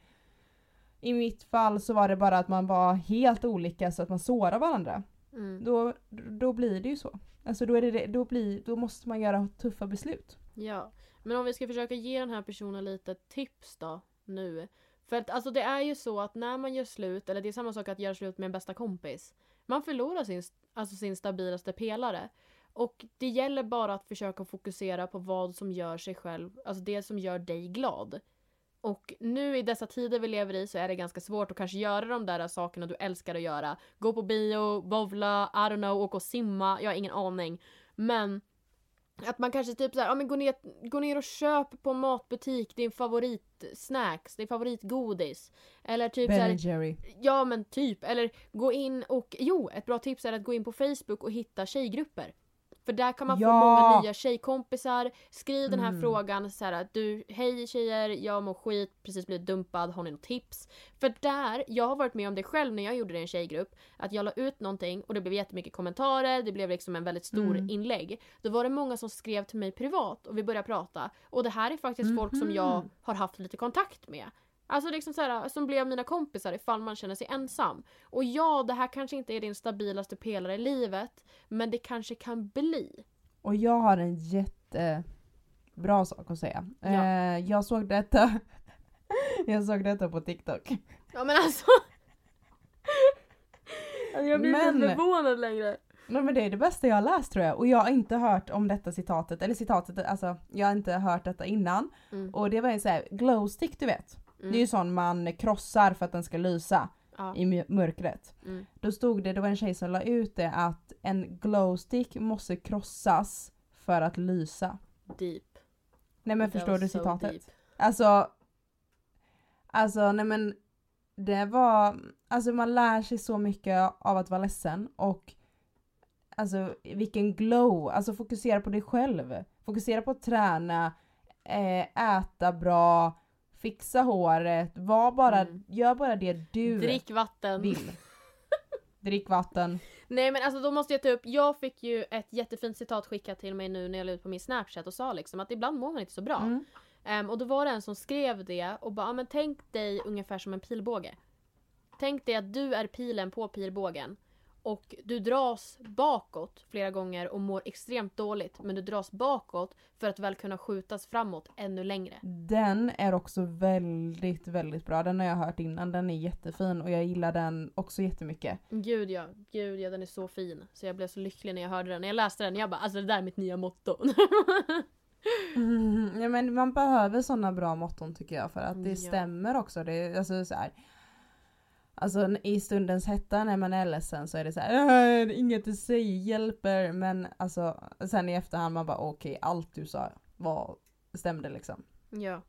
i mitt fall så var det bara att man var helt olika så att man sårar varandra. Mm. Då, då blir det ju så. Alltså då, är det, då, blir, då måste man göra tuffa beslut. Ja, men om vi ska försöka ge den här personen lite tips då nu. För att alltså det är ju så att när man gör slut, eller det är samma sak att göra slut med en bästa kompis. Man förlorar sin, alltså sin stabilaste pelare. Och det gäller bara att försöka fokusera på vad som gör sig själv, alltså det som gör dig glad. Och nu i dessa tider vi lever i så är det ganska svårt att kanske göra de där sakerna du älskar att göra. Gå på bio, bowla, I don't know, åka och simma, jag har ingen aning. Men att man kanske typ såhär, ja men gå ner, gå ner och köp på matbutik din favoritsnacks, din favoritgodis. Eller typ Ben såhär, Jerry. ja men typ. Eller gå in och, jo ett bra tips är att gå in på Facebook och hitta tjejgrupper. För där kan man få Ja. många nya tjejkompisar. Skriv den här Mm. frågan så här du, hej tjejer, jag mår skit, precis blivit dumpad, har ni något tips? För där, jag har varit med om det själv när jag gjorde det i en tjejgrupp. Att jag la ut någonting och det blev jättemycket kommentarer, det blev liksom en väldigt stor Mm. inlägg. Då var det många som skrev till mig privat och vi började prata. Och det här är faktiskt folk som jag Mhm. har haft lite kontakt med. Alltså liksom så här, som blev mina kompisar ifall man känner sig ensam. Och ja, det här kanske inte är din stabilaste pelare i livet, men det kanske kan bli. Och jag har en jättebra sak att säga. Ja. Eh, jag såg detta [laughs] Jag såg detta på TikTok. Ja men alltså. alltså jag blir Men- inte förvånad längre. Nej men det är det bästa jag har läst tror jag. Och jag har inte hört om detta citatet, eller citatet, alltså jag har inte hört detta innan. Mm. Och det var en sån här glow stick du vet. Mm. Det är ju sån man krossar för att den ska lysa ja. i mö- mörkret. Mm. Då stod det, det var en tjej som la ut det att en glow stick måste krossas för att lysa. Deep. Nej men That förstår du so citatet? deep. Alltså, alltså nej men det var, alltså man lär sig så mycket av att vara ledsen och alltså vilken glow, alltså fokusera på dig själv. Fokusera på att träna, eh, äta bra, fixa håret, var bara, Mm. gör bara det du Drick vatten. vill. [laughs] Drick vatten. Nej men alltså då måste jag ta upp, jag fick ju ett jättefint citat skickat till mig nu när jag la ut på min snapchat och sa liksom att ibland mår man inte så bra. Mm. Ehm, och då var det en som skrev det och bara, "Ja, men tänk dig ungefär som en pilbåge. Tänk dig att du är pilen på pilbågen. Och du dras bakåt flera gånger och mår extremt dåligt. Men du dras bakåt för att väl kunna skjutas framåt ännu längre. Den är också väldigt, väldigt bra. Den har jag hört innan. Den är jättefin och jag gillar den också jättemycket. Gud ja, gud ja den är så fin. Så jag blev så lycklig när jag hörde den. När jag läste den, jag bara alltså det där är mitt nya motto. Mm, [laughs] ja, men man behöver sådana bra motton tycker jag för att det Ja. stämmer också. Det, alltså, så här, alltså i stundens hetta när man är ledsen så är det så här, "Äh, inget du säger hjälper men alltså sen i efterhand man bara okej allt du sa var, stämde liksom. ja.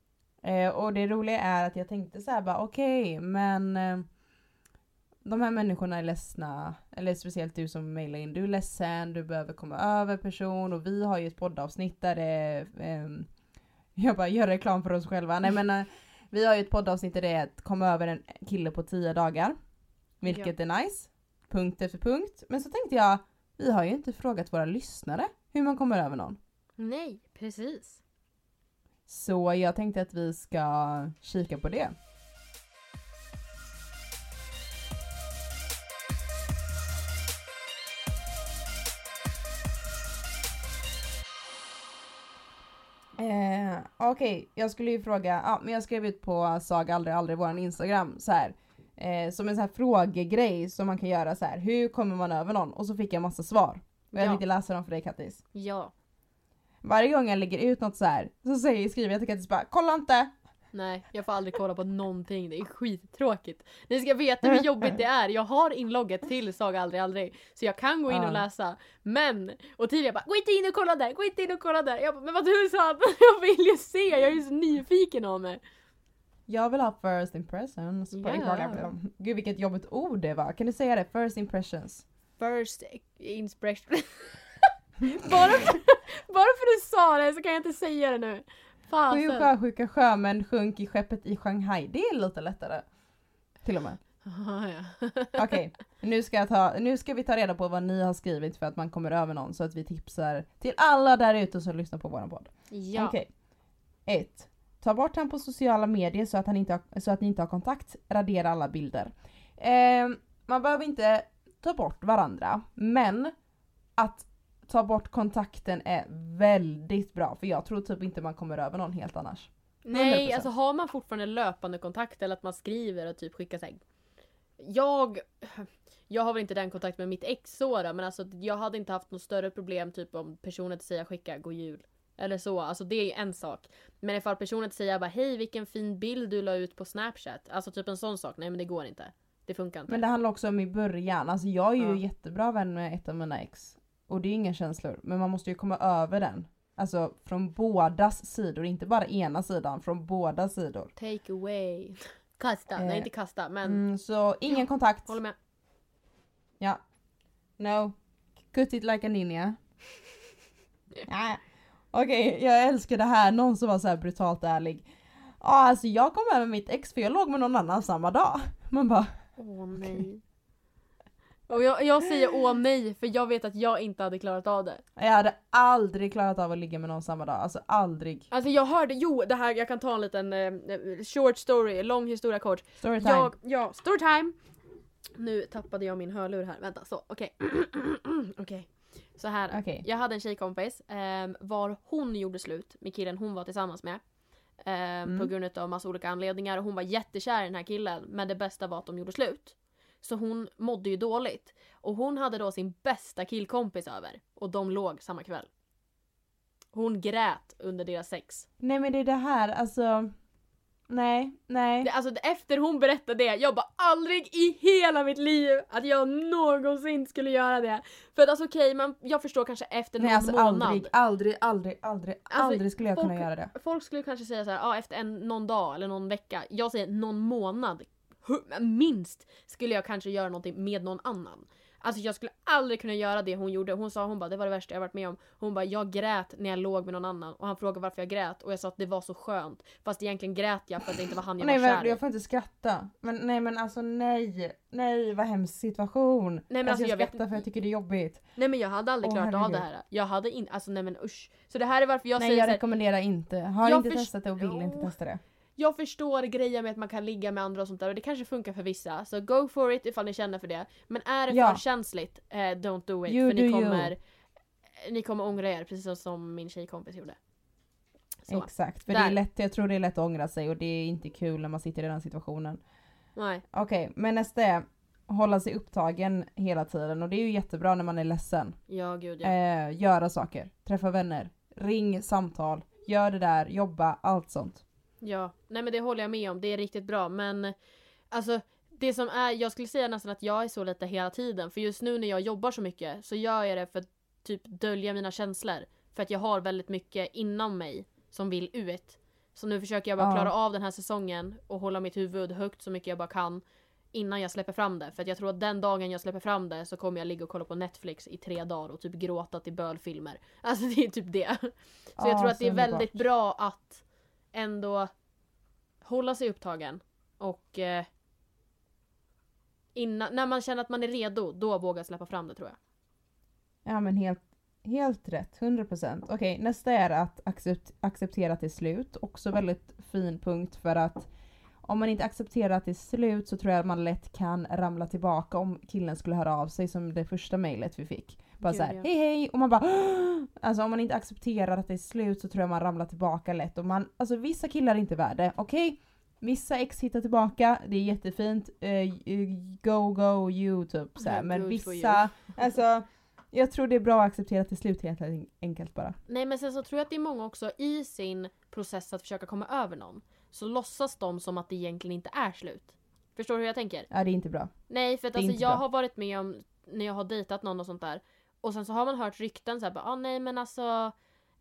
Eh, och det roliga är att jag tänkte så här bara okej men eh, de här människorna är ledsna, eller speciellt du som mejlar in, du är ledsen, du behöver komma över person och vi har ju ett poddavsnitt där det ehm, jag bara gör reklam för oss själva. Nej men eh, vi har ju ett poddavsnitt där det är att komma över en kille på 10 dagar. Vilket är nice. Punkt efter punkt. Men så tänkte jag, vi har ju inte frågat våra lyssnare hur man kommer över någon. Nej, precis. Så jag tänkte att vi ska kika på det. Eh, Okej, jag skulle ju fråga, ja men jag skrev ut på Saga aldrig aldrig våran Instagram så här. Eh, som en sån här frågegrej som man kan göra så här. hur kommer man över någon? Och så fick jag massa svar. Och jag Ja. tänkte läsa dem för dig Kattis. Ja. Varje gång jag lägger ut något så här så säger, skriver jag till Kattis bara kolla inte! Nej, jag får aldrig kolla på någonting. Det är skittråkigt. Ni ska veta hur jobbigt det är. Jag har inlogget till Saga aldrig aldrig. Så jag kan gå in och läsa. Men, och tidigare bara gå inte in och kolla där, gå inte in och kolla där. Jag bara, men vad tusan, [laughs] jag vill ju se, jag är ju så nyfiken av mig. Jag vill ha first impressions. Instagram. Gud vilket jobbigt ord det var. Kan du säga det? First impressions. First inspiration. [laughs] bara, för, bara för du sa det så kan jag inte säga det nu. Sju Fasen. sjösjuka sjömän sjönk i skeppet i Shanghai. Det är lite lättare. Till och med. Ah, ja. [laughs] Okej, nu, ska jag ta, nu ska vi ta reda på vad ni har skrivit för att man kommer över någon så att vi tipsar till alla där ute som lyssnar på våran podd. ja. Okej. Ett. Ta bort han på sociala medier så att, han inte har, så att ni inte har kontakt. Radera alla bilder. Eh, man behöver inte ta bort varandra, men att ta bort kontakten är väldigt bra för jag tror typ inte man kommer över någon helt annars. Nej, 100%. alltså har man fortfarande löpande kontakt eller att man skriver och typ skickar sig. Jag, jag har väl inte den kontakt med mitt ex så men alltså jag hade inte haft något större problem typ om personen till säga skicka god jul. Eller så, alltså det är en sak. Men ifall personen till säga bara hej vilken fin bild du la ut på snapchat. Alltså typ en sån sak, nej men det går inte. Det funkar inte. Men det handlar också om i början, alltså jag är ju Ja. jättebra vän med ett av mina ex. Och det är inga känslor, men man måste ju komma över den. Alltså från bådas sidor, inte bara ena sidan, från båda sidor. Take away. Kasta, Eh, nej inte kasta men Mm, så ingen kontakt. håller med. Ja. No. Cut it like a ninja. Ja. Okej, jag älskar det här. Någon som var så brutalt ärlig. Ja, alltså jag kom över mitt ex för jag låg med någon annan samma dag. Man bara, Åh nej. Och jag, jag säger åh nej för jag vet att jag inte hade klarat av det. jag hade aldrig klarat av att ligga med någon samma dag. Alltså aldrig. Alltså jag hörde, jo det här, jag kan ta en liten eh, short story, lång historia kort. Storytime. Jag, ja, storytime! Nu tappade jag min hörlur här, vänta så okej. [clears throat] okej. Så här, Okej. jag hade en tjejkompis ehm, var hon gjorde slut med killen hon var tillsammans med. ehm, Mm. På grund av massa olika anledningar och hon var jättekär i den här killen men det bästa var att de gjorde slut. Så hon mådde ju dåligt. Och hon hade då sin bästa killkompis över och de låg samma kväll. Hon grät under deras sex. Nej men det är det här, alltså. Nej, nej. Det, alltså efter hon berättade det, jag bara aldrig i hela mitt liv att jag någonsin skulle göra det. För att alltså okej, men jag förstår kanske efter någon Nej alltså månad. aldrig, aldrig, aldrig, aldrig, Alltså, aldrig skulle jag kunna folk- göra det. Folk skulle kanske säga så här, ja efter en, någon dag eller någon vecka. Jag säger någon månad. Minst skulle jag kanske göra någonting med någon annan. Alltså jag skulle aldrig kunna göra det hon gjorde. Hon sa hon bara det var det värsta jag varit med om. Hon bara jag grät när jag låg med någon annan och han frågade varför jag grät och jag sa att det var så skönt. Fast egentligen grät jag för att det inte var han jag Nej var kär men i. jag får inte skratta. Men nej men alltså nej. Nej vad hemsk situation. Nej, men alltså, alltså, jag jag vet skrattar för jag tycker det är jobbigt. Nej men jag hade aldrig Åh, klarat av herregud. det här. Jag hade inte, alltså nej men usch. Så det här är varför jag nej säger jag så här, rekommenderar inte. Har Jag inte först- testat det och vill inte testa det. Jag förstår grejen med att man kan ligga med andra och sånt där och det kanske funkar för vissa. Så go for it ifall ni känner för det. Men är det Ja. för känsligt, eh, don't do it. You för ni do you. kommer, ni kommer ångra er precis som min tjejkompis gjorde. Så. Exakt. För det är lätt, jag tror det är lätt att ångra sig och det är inte kul när man sitter i den situationen. Nej. Okej, men nästa är hålla sig upptagen hela tiden och det är ju jättebra när man är ledsen. Ja gud ja. Eh, göra saker, träffa vänner, ring samtal, gör det där, jobba, allt sånt. Ja. Nej men det håller jag med om. Det är riktigt bra men alltså det som är, jag skulle säga nästan att jag är så lite hela tiden. För just nu när jag jobbar så mycket så gör jag det för att typ dölja mina känslor. För att jag har väldigt mycket inom mig som vill ut. Så nu försöker jag bara Ja. klara av den här säsongen och hålla mitt huvud högt så mycket jag bara kan. Innan jag släpper fram det. För att jag tror att den dagen jag släpper fram det så kommer jag ligga och kolla på Netflix i tre dagar och typ gråta till bölfilmer. [laughs] Alltså det är typ det. Så jag Ja, tror att det är väldigt bra att ändå hålla sig upptagen. Och eh, innan, när man känner att man är redo, då våga släppa fram det tror jag. Ja men helt, helt rätt, 100%. Okej, nästa är att accept, acceptera till slut. Också väldigt fin punkt för att om man inte accepterar att det är slut så tror jag att man lätt kan ramla tillbaka om killen skulle höra av sig som det första mejlet vi fick. Bara såhär ja. hej hej och man bara [gasps] Alltså om man inte accepterar att det är slut så tror jag man ramlar tillbaka lätt och man, alltså vissa killar är inte värda okej? Vissa ex hittar tillbaka, det är jättefint, eh, go go you typ såhär. Ja, [laughs] men vissa, alltså jag tror det är bra att acceptera till slut helt enkelt bara. Nej men sen så tror jag att det är många också i sin process att försöka komma över någon. Så låtsas de som att det egentligen inte är slut. Förstår du hur jag tänker? Ja det är inte bra. Nej för att alltså jag bra. har varit med om när jag har dejtat någon och sånt där. Och sen så har man hört rykten såhär bara ah, nej men alltså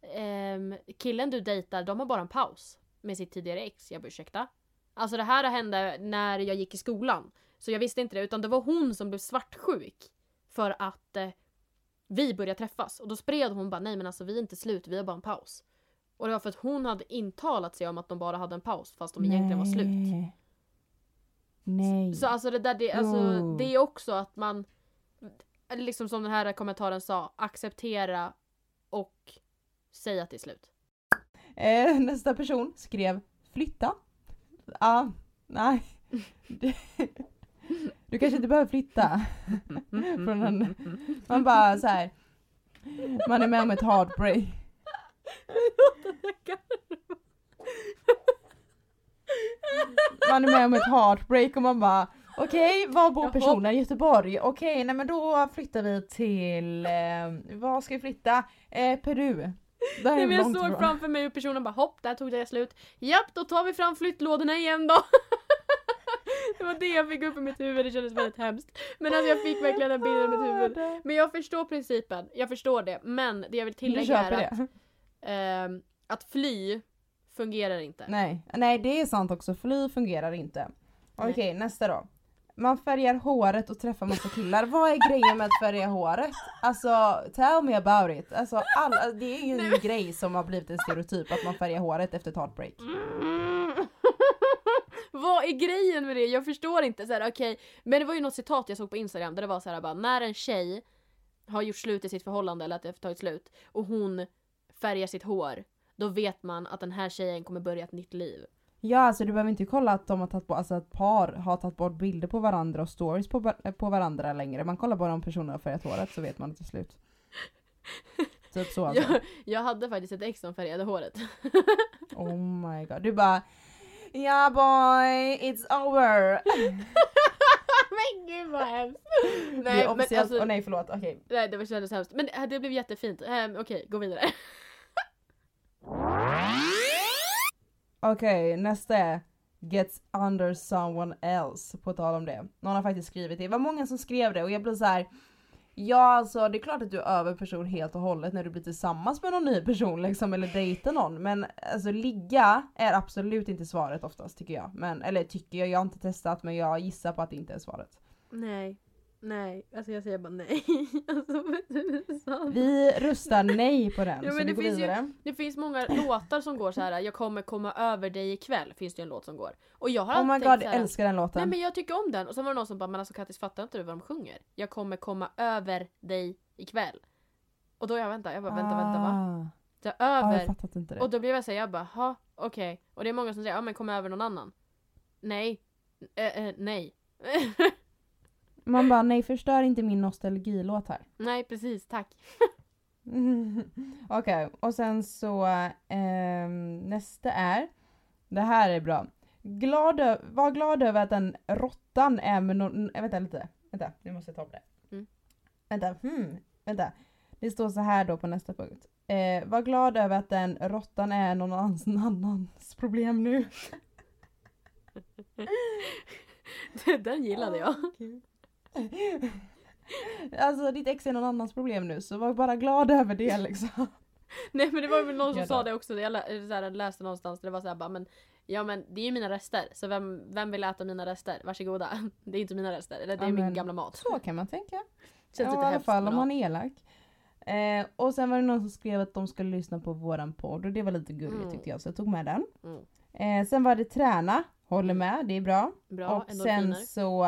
ehm, killen du dejtar de har bara en paus med sitt tidigare ex. Jag bara ursäkta? Alltså det här hände när jag gick i skolan. Så jag visste inte det utan det var hon som blev svartsjuk. För att eh, vi började träffas. Och då spred hon bara nej men alltså vi är inte slut, vi har bara en paus. Och det var för att hon hade intalat sig om att de bara hade en paus fast de egentligen var slut. Nej. Nej. Så alltså det där, det, alltså, det är också att man, liksom som den här kommentaren sa, acceptera och säga att det är slut. Eh, nästa person skrev flytta? Ja, nej. Du kanske inte behöver flytta. Från en, man bara så här. Man är med om ett heartbreak. Man är med om ett heartbreak och man bara Okej, var bor personen? Göteborg. Okej, nej men då flyttar vi till, eh, var ska vi flytta? Eh, Peru. Där är Nej, men jag långt såg ifrån. framför mig hur personen bara hopp, där tog det slut. Japp, då tar vi fram flyttlådorna igen då. [laughs] det var det jag fick upp i mitt huvud, det kändes väldigt hemskt. Men alltså jag fick verkligen den bilden i mitt huvud. Men jag förstår principen, jag förstår det. Men det jag vill Du tillägga köper är att, det? ehm, att fly fungerar inte. Nej, nej det är sant också. Fly fungerar inte. Nej. Okej, nästa då. Man färgar håret och träffar massa killar. Vad är grejen med att färga håret? Alltså, tell me about it. Alltså, alla, det är ju en grej som har blivit en stereotyp att man färgar håret efter ett heartbreak. Mm. [laughs] Vad är grejen med det? Jag förstår inte. Så här, okej. Men det var ju något citat jag såg på Instagram där det var så här bara när en tjej har gjort slut i sitt förhållande eller att det har tagit slut och hon färgar sitt hår då vet man att den här tjejen kommer börja ett nytt liv. Ja, alltså du behöver inte kolla att de har tagit bort, alltså att par har tagit bort bilder på varandra och stories på, var- på varandra längre. Man kollar bara om personen har färgat håret så vet man att det är slut. [laughs] Typ så alltså. Jag, jag hade faktiskt ett ex som färgade håret. [laughs] Oh my god. Du bara Ja boy, it's over. [laughs] men gud vad hemskt! Nej, men alltså, oh, nej förlåt, okej. nej det kändes hemskt. Men det, det blev jättefint. Ehm, Okej, gå vidare. Okej, nästa är Gets under someone else, på tal om det. Någon har faktiskt skrivit det. Det var många som skrev det och jag blev så här. Ja alltså det är klart att du är över person helt och hållet när du blir tillsammans med någon ny person liksom eller dejtar någon. Men alltså ligga är absolut inte svaret oftast tycker jag. Men, eller tycker jag, jag har inte testat men jag gissar på att det inte är svaret. Nej. Nej, alltså jag säger bara nej. [laughs] alltså. Vi röstar nej på den Ja, så men vi det går finns ju-. Det finns många låtar som går så här. jag kommer komma över dig ikväll, finns det en låt som går. Och jag har Oh my god, jag älskar den låten. Nej men jag tycker om den. Och sen var det någon som bara, men alltså Kattis fattar inte du vad de sjunger? Jag kommer komma över dig ikväll. Och då jag vänta, jag bara vänta, vänta va? Ah. Jag över. fattat inte det. och då blev jag såhär, jag bara, ha okej. Och det är många som säger, ja men kom över någon annan. Nej. Eh, eh, nej. [laughs] Man bara nej förstör inte min nostalgilåt här. nej precis, tack. [laughs] Okej, och sen så ehm, nästa är, det här är bra. Glad, var glad över att den råttan är med någon, vänta lite, vänta nu måste jag ta upp det. Mm. Vänta, hmm, vänta. Det står så här då på nästa punkt. Eh, var glad över att den råttan är någon annans, annans problem nu. [laughs] den gillade jag. [laughs] Alltså ditt ex är någon annans problem nu så var bara glad över det liksom. [laughs] Nej men det var väl någon som sa det också, jag lä- så här, läste någonstans, det var såhär bara men Ja men det är ju mina rester, så vem, vem vill äta mina rester? Varsågoda. [laughs] Det är inte mina rester, eller det är Ja, min men gamla mat. Så kan man tänka. Känns ja, lite i alla fall om man är elak. Eh, och sen var det någon som skrev att de skulle lyssna på våran podd och det var lite gulligt Mm. tyckte jag så jag tog med den. Mm. Eh, sen var det träna, håller med, det är bra. Bra, och endorfiner. sen så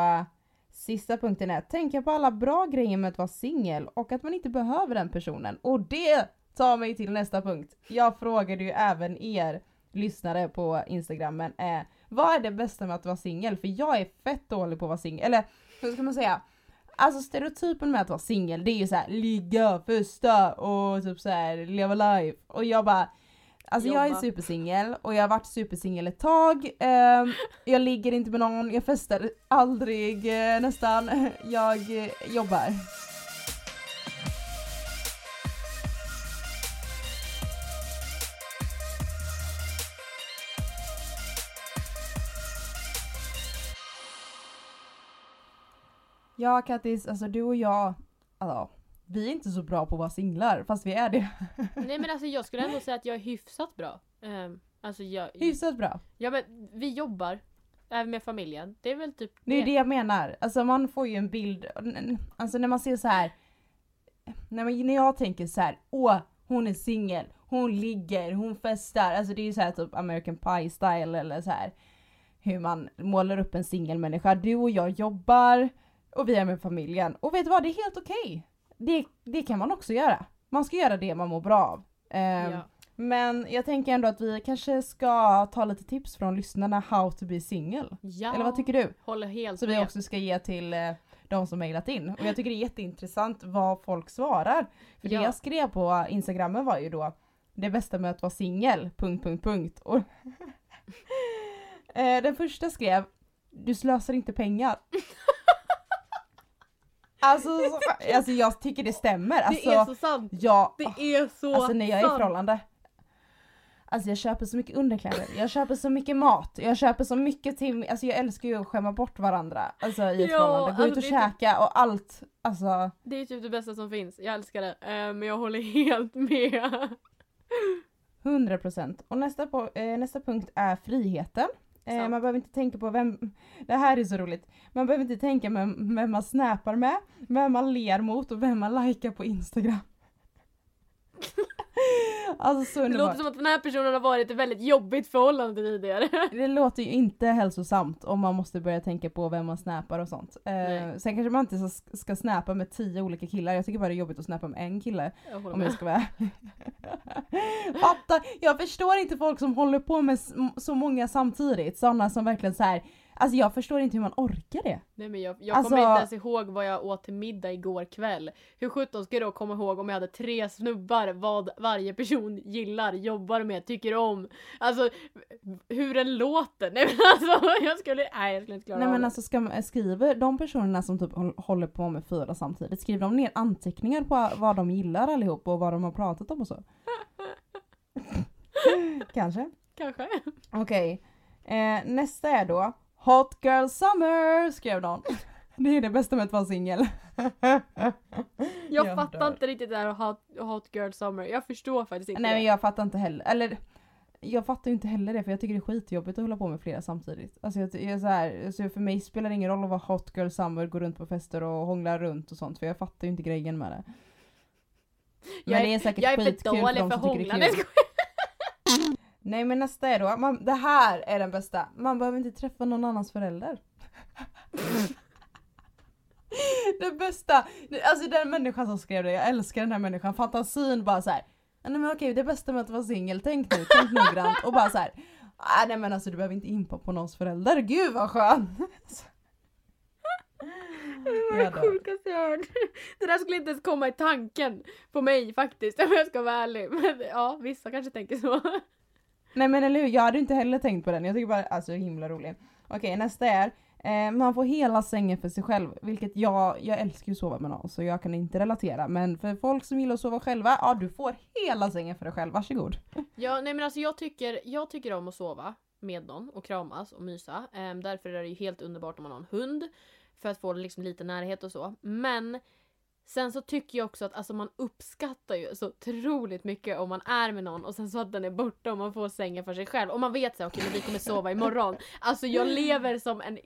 sista punkten är tänka på alla bra grejer med att vara singel och att man inte behöver den personen. Och det tar mig till nästa punkt. Jag frågade ju även er lyssnare på Instagram men eh, vad är det bästa med att vara singel? För jag är fett dålig på att vara singel. Eller hur ska man säga? Alltså stereotypen med att vara singel det är ju såhär ligga, festa och typ såhär leva life. Och jag bara Alltså jag är Jobba. supersingel och jag har varit supersingel ett tag. Ehm, jag ligger inte med någon, jag festar aldrig eh, nästan. [laughs] Jag eh, jobbar. Ja Kattis, alltså du och jag, alltså, vi är inte så bra på att vara singlar fast vi är det. [laughs] Nej men alltså jag skulle ändå säga att jag är hyfsat bra. Um, alltså jag, Hyfsat bra. ja men vi jobbar, även med familjen. Det är väl typ Det är det jag menar. Alltså man får ju en bild, alltså när man ser så här. När, man, när jag tänker så här, åh hon är singel, hon ligger, hon festar. Alltså det är ju så här typ American Pie style eller så här. Hur man målar upp en singelmänniska. Du och jag jobbar och vi är med familjen. Och vet du vad, det är helt okej. Det, det kan man också göra. Man ska göra det man mår bra av. Ehm, Ja. Men jag tänker ändå att vi kanske ska ta lite tips från lyssnarna how to be single. Ja, Eller vad tycker du? håller helt Så vi också ska ge till eh, de som mejlat in. Och jag tycker det är jätteintressant vad folk svarar. För det Ja. jag skrev på instagrammen var ju då det bästa med att vara singel, punkt, punkt, punkt. Och [laughs] eh, den första skrev du slösar inte pengar. [laughs] alltså, så, alltså jag tycker det stämmer. Alltså, det är så sant. jag, Det är så Alltså när jag är i förhållande. Alltså jag köper så mycket underkläder, jag köper så mycket mat, jag köper så mycket till, alltså jag älskar ju att skämma bort varandra. Alltså i ett Ja, förhållande, gå alltså ut och är typ- käka och allt. Alltså Det är typ det bästa som finns. Jag älskar det. Eh, men jag håller [laughs] helt med. 100%. Och nästa, på, eh, nästa punkt är friheten. Eh, man behöver inte tänka på vem, det här är så roligt, man behöver inte tänka med vem man snappar med, vem man ler mot och vem man likar på Instagram. [laughs] alltså så Det låter som att den här personen har varit i ett väldigt jobbigt förhållande tidigare. [laughs] Det låter ju inte hälsosamt om man måste börja tänka på vem man snappar och sånt. Eh, sen kanske man inte ska, ska snappa med tio olika killar, jag tycker bara det är jobbigt att snappa med en kille. Jag Om jag med. ska vara [laughs] Fatta, jag förstår inte folk som håller på med så många samtidigt, sådana som verkligen så här. Alltså jag förstår inte hur man orkar det. Nej men jag, jag Alltså- kommer inte ens ihåg vad jag åt till middag igår kväll. Hur sjutton ska jag då komma ihåg om jag hade tre snubbar vad varje person gillar, jobbar med, tycker om? Alltså hur den låter. Nej men alltså [laughs] jag skulle, nej jag skulle inte klara Nej av men det. alltså ska man, skriver de personerna som typ håll- håller på med fyra samtidigt, skriver de ner anteckningar på vad de gillar allihop och vad de har pratat om och så? [laughs] Kanske. Kanske. Okej. Eh, nästa är då Hot Girl Summer skrev någon. Det är det bästa med att vara singel. Jag, Jag fattar dör. inte riktigt det här hot, hot girl summer. Jag förstår faktiskt inte Nej men jag fattar inte heller, eller jag fattar ju inte heller det för jag tycker det är skitjobbigt att hålla på med flera samtidigt. Alltså jag, jag är så här, så för mig spelar det ingen roll att vara hot girl summer, gå runt på fester och hångla runt och sånt för jag fattar ju inte grejen med det. Men Jag är- det är säkert jag är för skitkul för dålig de för som tycker det är kul. Nej men nästa är då, man, det här är den bästa, man behöver inte träffa någon annans förälder. [laughs] det bästa, alltså den människan som skrev det, jag älskar den här människan, fantasin bara så här. "Ja, Nej men okej, det bästa med att vara singel, tänk nu, tänk noggrant och bara så här. "Ah, nej men alltså du behöver inte impa på någons förälder, gud vad skönt! [laughs] Det var det sjukaste jag hört. [laughs] Det där skulle inte ens komma i tanken på mig faktiskt om jag ska vara ärlig. Men ja, vissa kanske tänker så. Nej men eller hur, jag hade inte heller tänkt på den, jag tycker bara alltså himla rolig. Okej nästa är, eh, man får hela sängen för sig själv, vilket jag, jag älskar ju att sova med någon så jag kan inte relatera. Men för folk som gillar att sova själva, ja du får hela sängen för dig själv, varsågod. Ja, nej men alltså jag tycker, jag tycker om att sova med någon och kramas och mysa. Eh, därför är det ju helt underbart om man har en hund. För att få liksom lite närhet och så. Men sen så tycker jag också att alltså, man uppskattar ju så otroligt mycket om man är med någon och sen så att den är borta och man får sängen för sig själv. Och man vet så här, okej men vi kommer sova imorgon. Alltså jag lever som en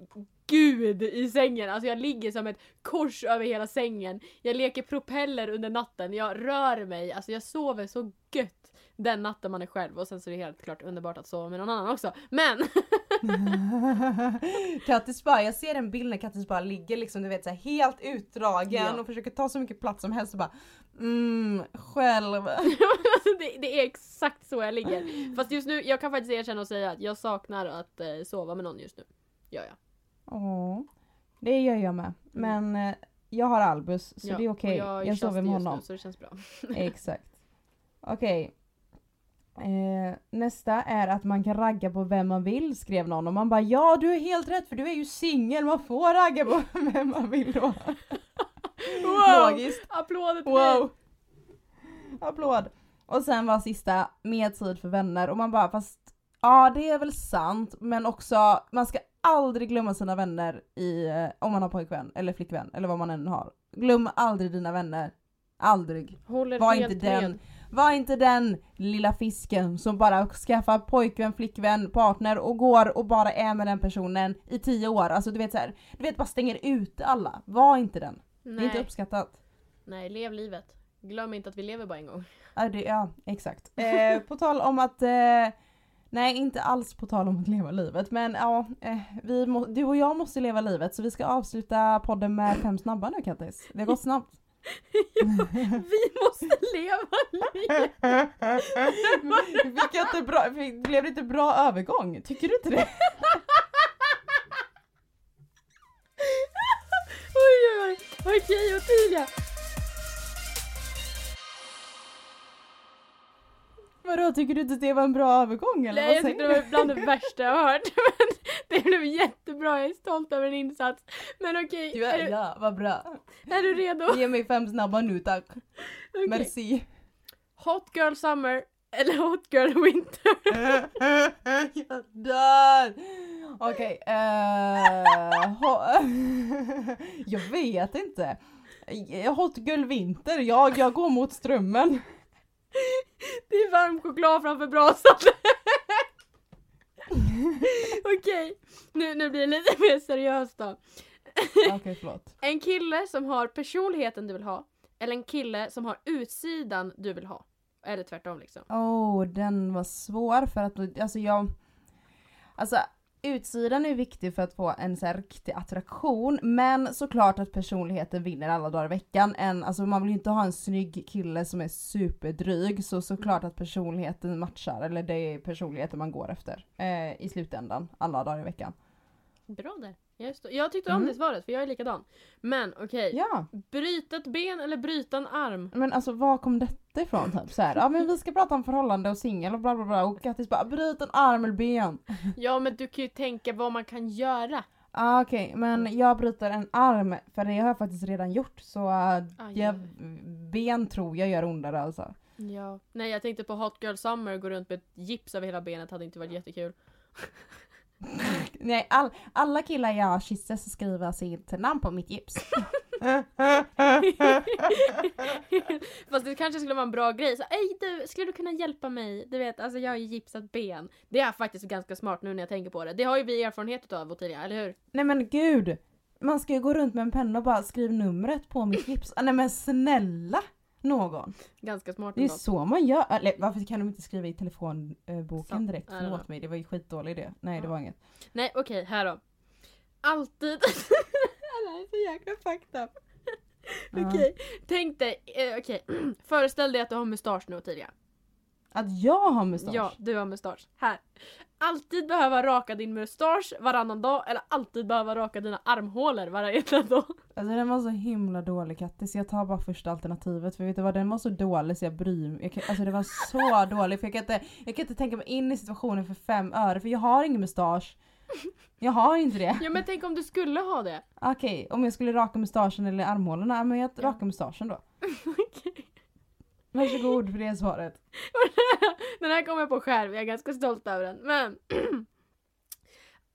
gud i sängen. Alltså jag ligger som ett kors över hela sängen. Jag leker propeller under natten. Jag rör mig. Alltså jag sover så gött den natten man är själv. Och sen så är det helt klart underbart att sova med någon annan också. Men! [laughs] Kattis bara, jag ser en bild när Kattis bara ligger liksom du vet så här, helt utdragen Ja. och försöker ta så mycket plats som helst och bara mm, själv. [laughs] det, det är exakt så jag ligger. Fast just nu, jag kan faktiskt erkänna och säga att jag saknar att eh, sova med någon just nu. Gör jag. Åh, det gör jag med. Men eh, jag har Albus så Ja, det är okej, jag, är jag sover med honom. Nu, så det känns bra. Exakt. Okej. Eh, nästa är att man kan ragga på vem man vill skrev någon och man bara ja du är helt rätt för du är ju singel, man får ragga på [laughs] vem man vill då. [laughs] Wow! Logiskt. Applåder till dig! Wow! Applåd! Och sen var sista, mer tid för vänner och man bara fast ja det är väl sant men också man ska aldrig glömma sina vänner i, eh, om man har pojkvän eller flickvän eller vad man än har. Glöm aldrig dina vänner. Aldrig. Håller Var helt inte den, med. Var inte den lilla fisken som bara skaffar pojkvän, flickvän, partner och går och bara är med den personen i tio år. Alltså du vet så här, du vet bara stänger ut alla. Var inte den. Det är inte Nej, uppskattat. nej, lev livet. Glöm inte att vi lever bara en gång. Ja, det, ja exakt. [laughs] Eh, på tal om att, eh, nej inte alls på tal om att leva livet men ja, eh, vi må, du och jag måste leva livet så vi ska avsluta podden med fem snabba nu Kattis. Det har gått snabbt. [laughs] Vi måste leva livet! [laughs] Inte bra, blev det inte bra övergång? Tycker du inte det? [laughs] Oj oj oj, okej Ottilia! Vadå, tycker du inte det var en bra övergång eller Nej vad jag tyckte det var bland det värsta jag hört. [laughs] Men det blev jättebra, jag är stolt över din insats. Men okej, Du är, är, du- ja, vad bra. är du redo? Ge mig fem snabba nu tack. Okej. Merci. Hot girl summer eller hot girl winter? [laughs] jag dör! Okej, eh, ho- [laughs] Jag vet inte. Hot girl vinter, jag, jag går mot strömmen. Det är varm choklad framför brasan. Okej, nu, nu blir det lite mer seriöst då. Okej, förlåt. En kille som har personligheten du vill ha, eller en kille som har utsidan du vill ha. Eller tvärtom liksom. Åh, oh, den var svår för att, alltså jag... Alltså utsidan är viktig för att få en så här riktig attraktion, men såklart att personligheten vinner alla dagar i veckan. En, alltså man vill ju inte ha en snygg kille som är superdryg, så såklart att personligheten matchar, eller det är personligheten man går efter eh, i slutändan, alla dagar i veckan. Bra där. Sto- jag tyckte om Mm. det svaret för jag är likadan. Men okej, Ja, bryta ett ben eller bryta en arm? men alltså var kom detta ifrån? Typ så här, ja men vi ska prata om förhållande och singel och bla bla bla och Kattis bara bryt en arm eller ben. [laughs] Ja men du kan ju tänka vad man kan göra. Ah, Okej, men jag bryter en arm för det har jag faktiskt redan gjort så uh, Aj, jag, ben tror jag gör ondare alltså. Ja. Nej jag tänkte på Hot Girl Summer, gå runt med ett gips över hela benet hade inte varit jättekul. [laughs] Nej, all, alla killar jag kysser så skriver sitt namn på mitt gips. [laughs] Fast det kanske skulle vara en bra grej. Så, Ej du, skulle du kunna hjälpa mig? Du vet, alltså jag har ju gipsat ben. Det är faktiskt ganska smart nu när jag tänker på det. Det har ju vi erfarenhet utav Ottilia, eller hur? Nej men gud! Man ska ju gå runt med en penna och bara skriva numret på mitt gips. Ah, nej men snälla någon! Ganska smart Det är ändå. så man gör. Eller varför kan de inte skriva i telefonboken Sant. direkt? Förlåt mig, det var ju skitdålig idé. Nej det Ja. var inget. Nej okej, här då. Alltid... [laughs] Det här är så jäkla fucked up. Okej, tänk dig, eh, okej. [clears throat] Föreställ dig att du har mustasch nu Ottilia. Att jag har mustasch? Ja, du har mustasch. Här. Alltid behöva raka din mustasch varannan dag eller alltid behöva raka dina armhålor varannan dag. Alltså den var så himla dålig Kattis, jag tar bara första alternativet för vet du vad den var så dålig så jag bryr mig. Jag kan, alltså det var så [laughs] dålig för jag kan, inte, jag kan inte tänka mig in i situationen för fem öre för jag har ingen mustasch. Jag har inte det. Ja men tänk om du skulle ha det. Okej, om jag skulle raka mustaschen eller armhålorna, ja, men jag Ja. rakar mustaschen då. [laughs] Okej. Varsågod för det svaret. [laughs] Den här kom jag på själv, jag är ganska stolt över den. Men [clears throat]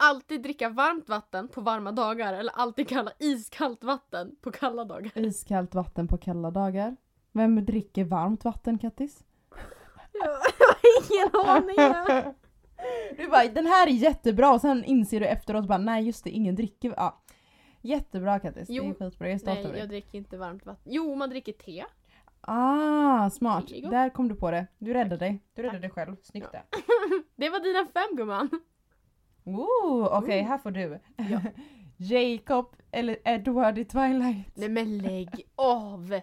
Alltid dricka varmt vatten på varma dagar eller alltid kalla iskallt vatten på kalla dagar. Iskallt vatten på kalla dagar. Vem dricker varmt vatten Kattis? Jag har ingen aning. Du bara, den här är jättebra och sen inser du efteråt bara nej just det, ingen dricker. Ja. Jättebra Kattis, det är Jo. skitbra, jag är stolt över dig. jag dricker inte varmt vatten. Jo, man dricker te. Ah, smart. Där kom du på det. Du räddade dig. Du räddade dig själv. Snyggt där. [laughs] Det var dina fem gumman. Ooh, okej här får du. Ja. [laughs] Jacob eller Edward i Twilight. Nej men lägg av!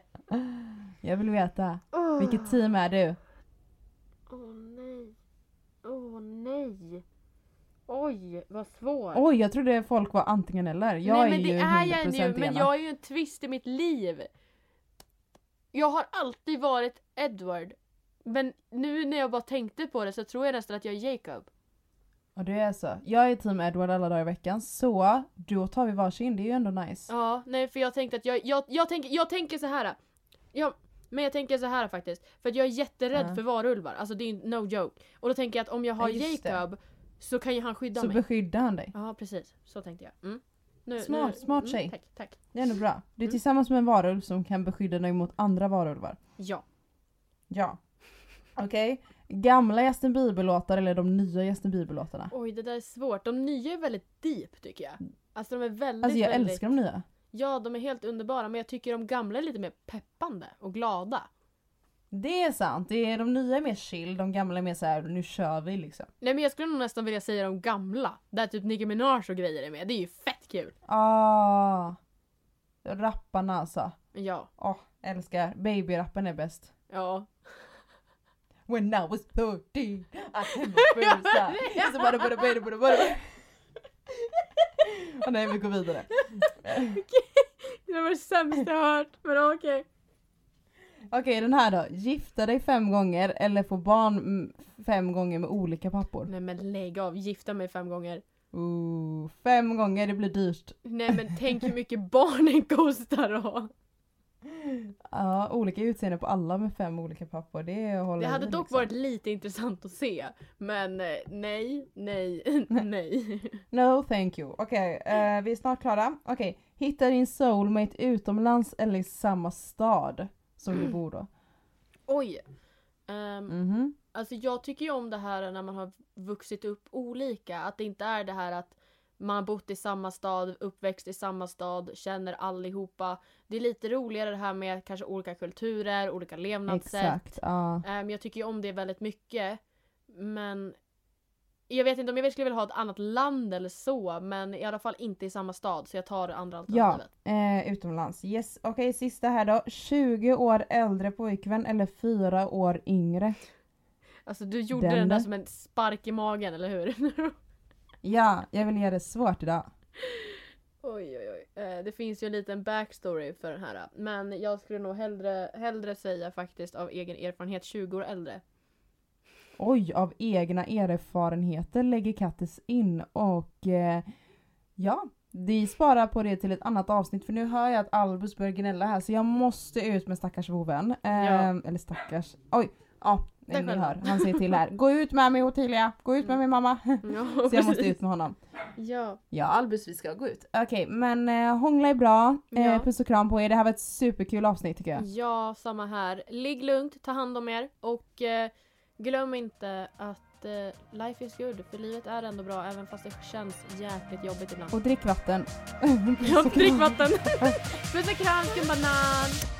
Jag vill veta. Åh Vilket team är du? Åh nej. Åh nej. Oj, vad svårt. Oj, jag trodde folk var antingen eller. Jag nej är men det ju är jag 100% ju, men ena. jag är ju en twist i mitt liv. Jag har alltid varit Edward. Men nu när jag bara tänkte på det så tror jag nästan att jag är Jacob. Och det är så. Jag är team Edward alla dagar i veckan. Så då tar vi varsin, det är ju ändå nice. Ja, nej för jag tänkte att jag, jag, jag, tänker, jag tänker så här. Ja, men jag tänker så här faktiskt. För att jag är jätterädd Ja. för varulvar. Alltså det är no joke. Och då tänker jag att om jag har Ja, just det. Jacob så kan ju han skydda Så mig. beskyddar han dig. Ja precis, så tänkte jag. Mm. Nu, Smart, nu, smart mm, tjej. Tack, tack. Det är ändå bra. Du är Mm. tillsammans med en varulv som kan beskydda dig mot andra varulvar. Ja. Ja. Okej. Gamla Justin Bieber-låtar eller de nya Justin Bieber-låtarna? Oj det där är svårt. De nya är väldigt deep tycker jag. Alltså de är väldigt, Alltså jag väldigt... älskar de nya. Ja, de är helt underbara men jag tycker de gamla är lite mer peppande och glada. Det är sant. Det är, de nya är mer chill, de gamla är mer så här: nu kör vi liksom. Nej men jag skulle nog nästan vilja säga de gamla. Där typ Nicki Minaj och grejer är med. Det är ju fett kul. Ah. Rapparna alltså. Ja. Åh, Älskar. Babyrappen är bäst. Ja. When I was 13 I had my [laughs] first time. Så bara, bara, bara, bara, bara. Och nej vi går vidare. Det var det sämsta jag hört, men okej. Okej den här då. Gifta dig fem gånger eller få barn fem gånger med olika pappor. Nej men lägg av, gifta mig fem gånger. Ooh, fem gånger, det blir dyrt. Nej men tänk hur mycket barnen kostar då. Ja, olika utseende på alla med fem olika pappor. Det håller Det hade dock liksom. varit lite intressant att se. Men eh, nej, nej, [laughs] nej. [laughs] No thank you. Okej, eh, vi är snart klara. Okej, hitta din soulmate utomlands eller i samma stad som Mm. du [clears throat] bor då. Oj. Ehm, Mhm. Alltså jag tycker ju om det här när man har vuxit upp olika. Att det inte är det här att man har bott i samma stad, uppväxt i samma stad, känner allihopa. Det är lite roligare det här med kanske olika kulturer, olika levnadssätt. Exakt, ja. Ehm, jag tycker ju om det väldigt mycket. Men jag vet inte om jag skulle vilja ha ett annat land eller så. Men i alla fall inte i samma stad. Så jag tar andra Ja, alternativet. eh, utomlands. Yes, okej sista här då. 20 år äldre pojkvän eller 4 år yngre? Alltså du gjorde Den den, där. som en spark i magen, eller hur? [laughs] Ja, jag vill göra det svårt idag. Oj oj oj. Eh, det finns ju en liten backstory för den här. Men jag skulle nog hellre, hellre säga faktiskt av egen erfarenhet 20 år äldre. Oj, av egna erfarenheter lägger Kattis in och eh, ja, vi sparar på det till ett annat avsnitt för nu hör jag att Albus börjar gnälla här så jag måste ut med stackars vovven. Eh, Ja. Eller stackars, oj, ja, ni hör, han säger till här. Gå ut med mig Ottilia, gå ut med min mamma. [laughs] Ja, Så jag måste ut med honom. Ja. Ja Albus vi ska gå ut. Okej men eh, hångla är bra, eh, Ja. puss och kram på er. Det här var ett superkul avsnitt tycker jag. ja, samma här. Ligg lugnt, ta hand om er och eh, glöm inte att eh, life is good. För livet är ändå bra även fast det känns jäkligt jobbigt ibland. Och drick vatten. [laughs] Ja, drick vatten! [laughs] Puss och kram, skumbanan!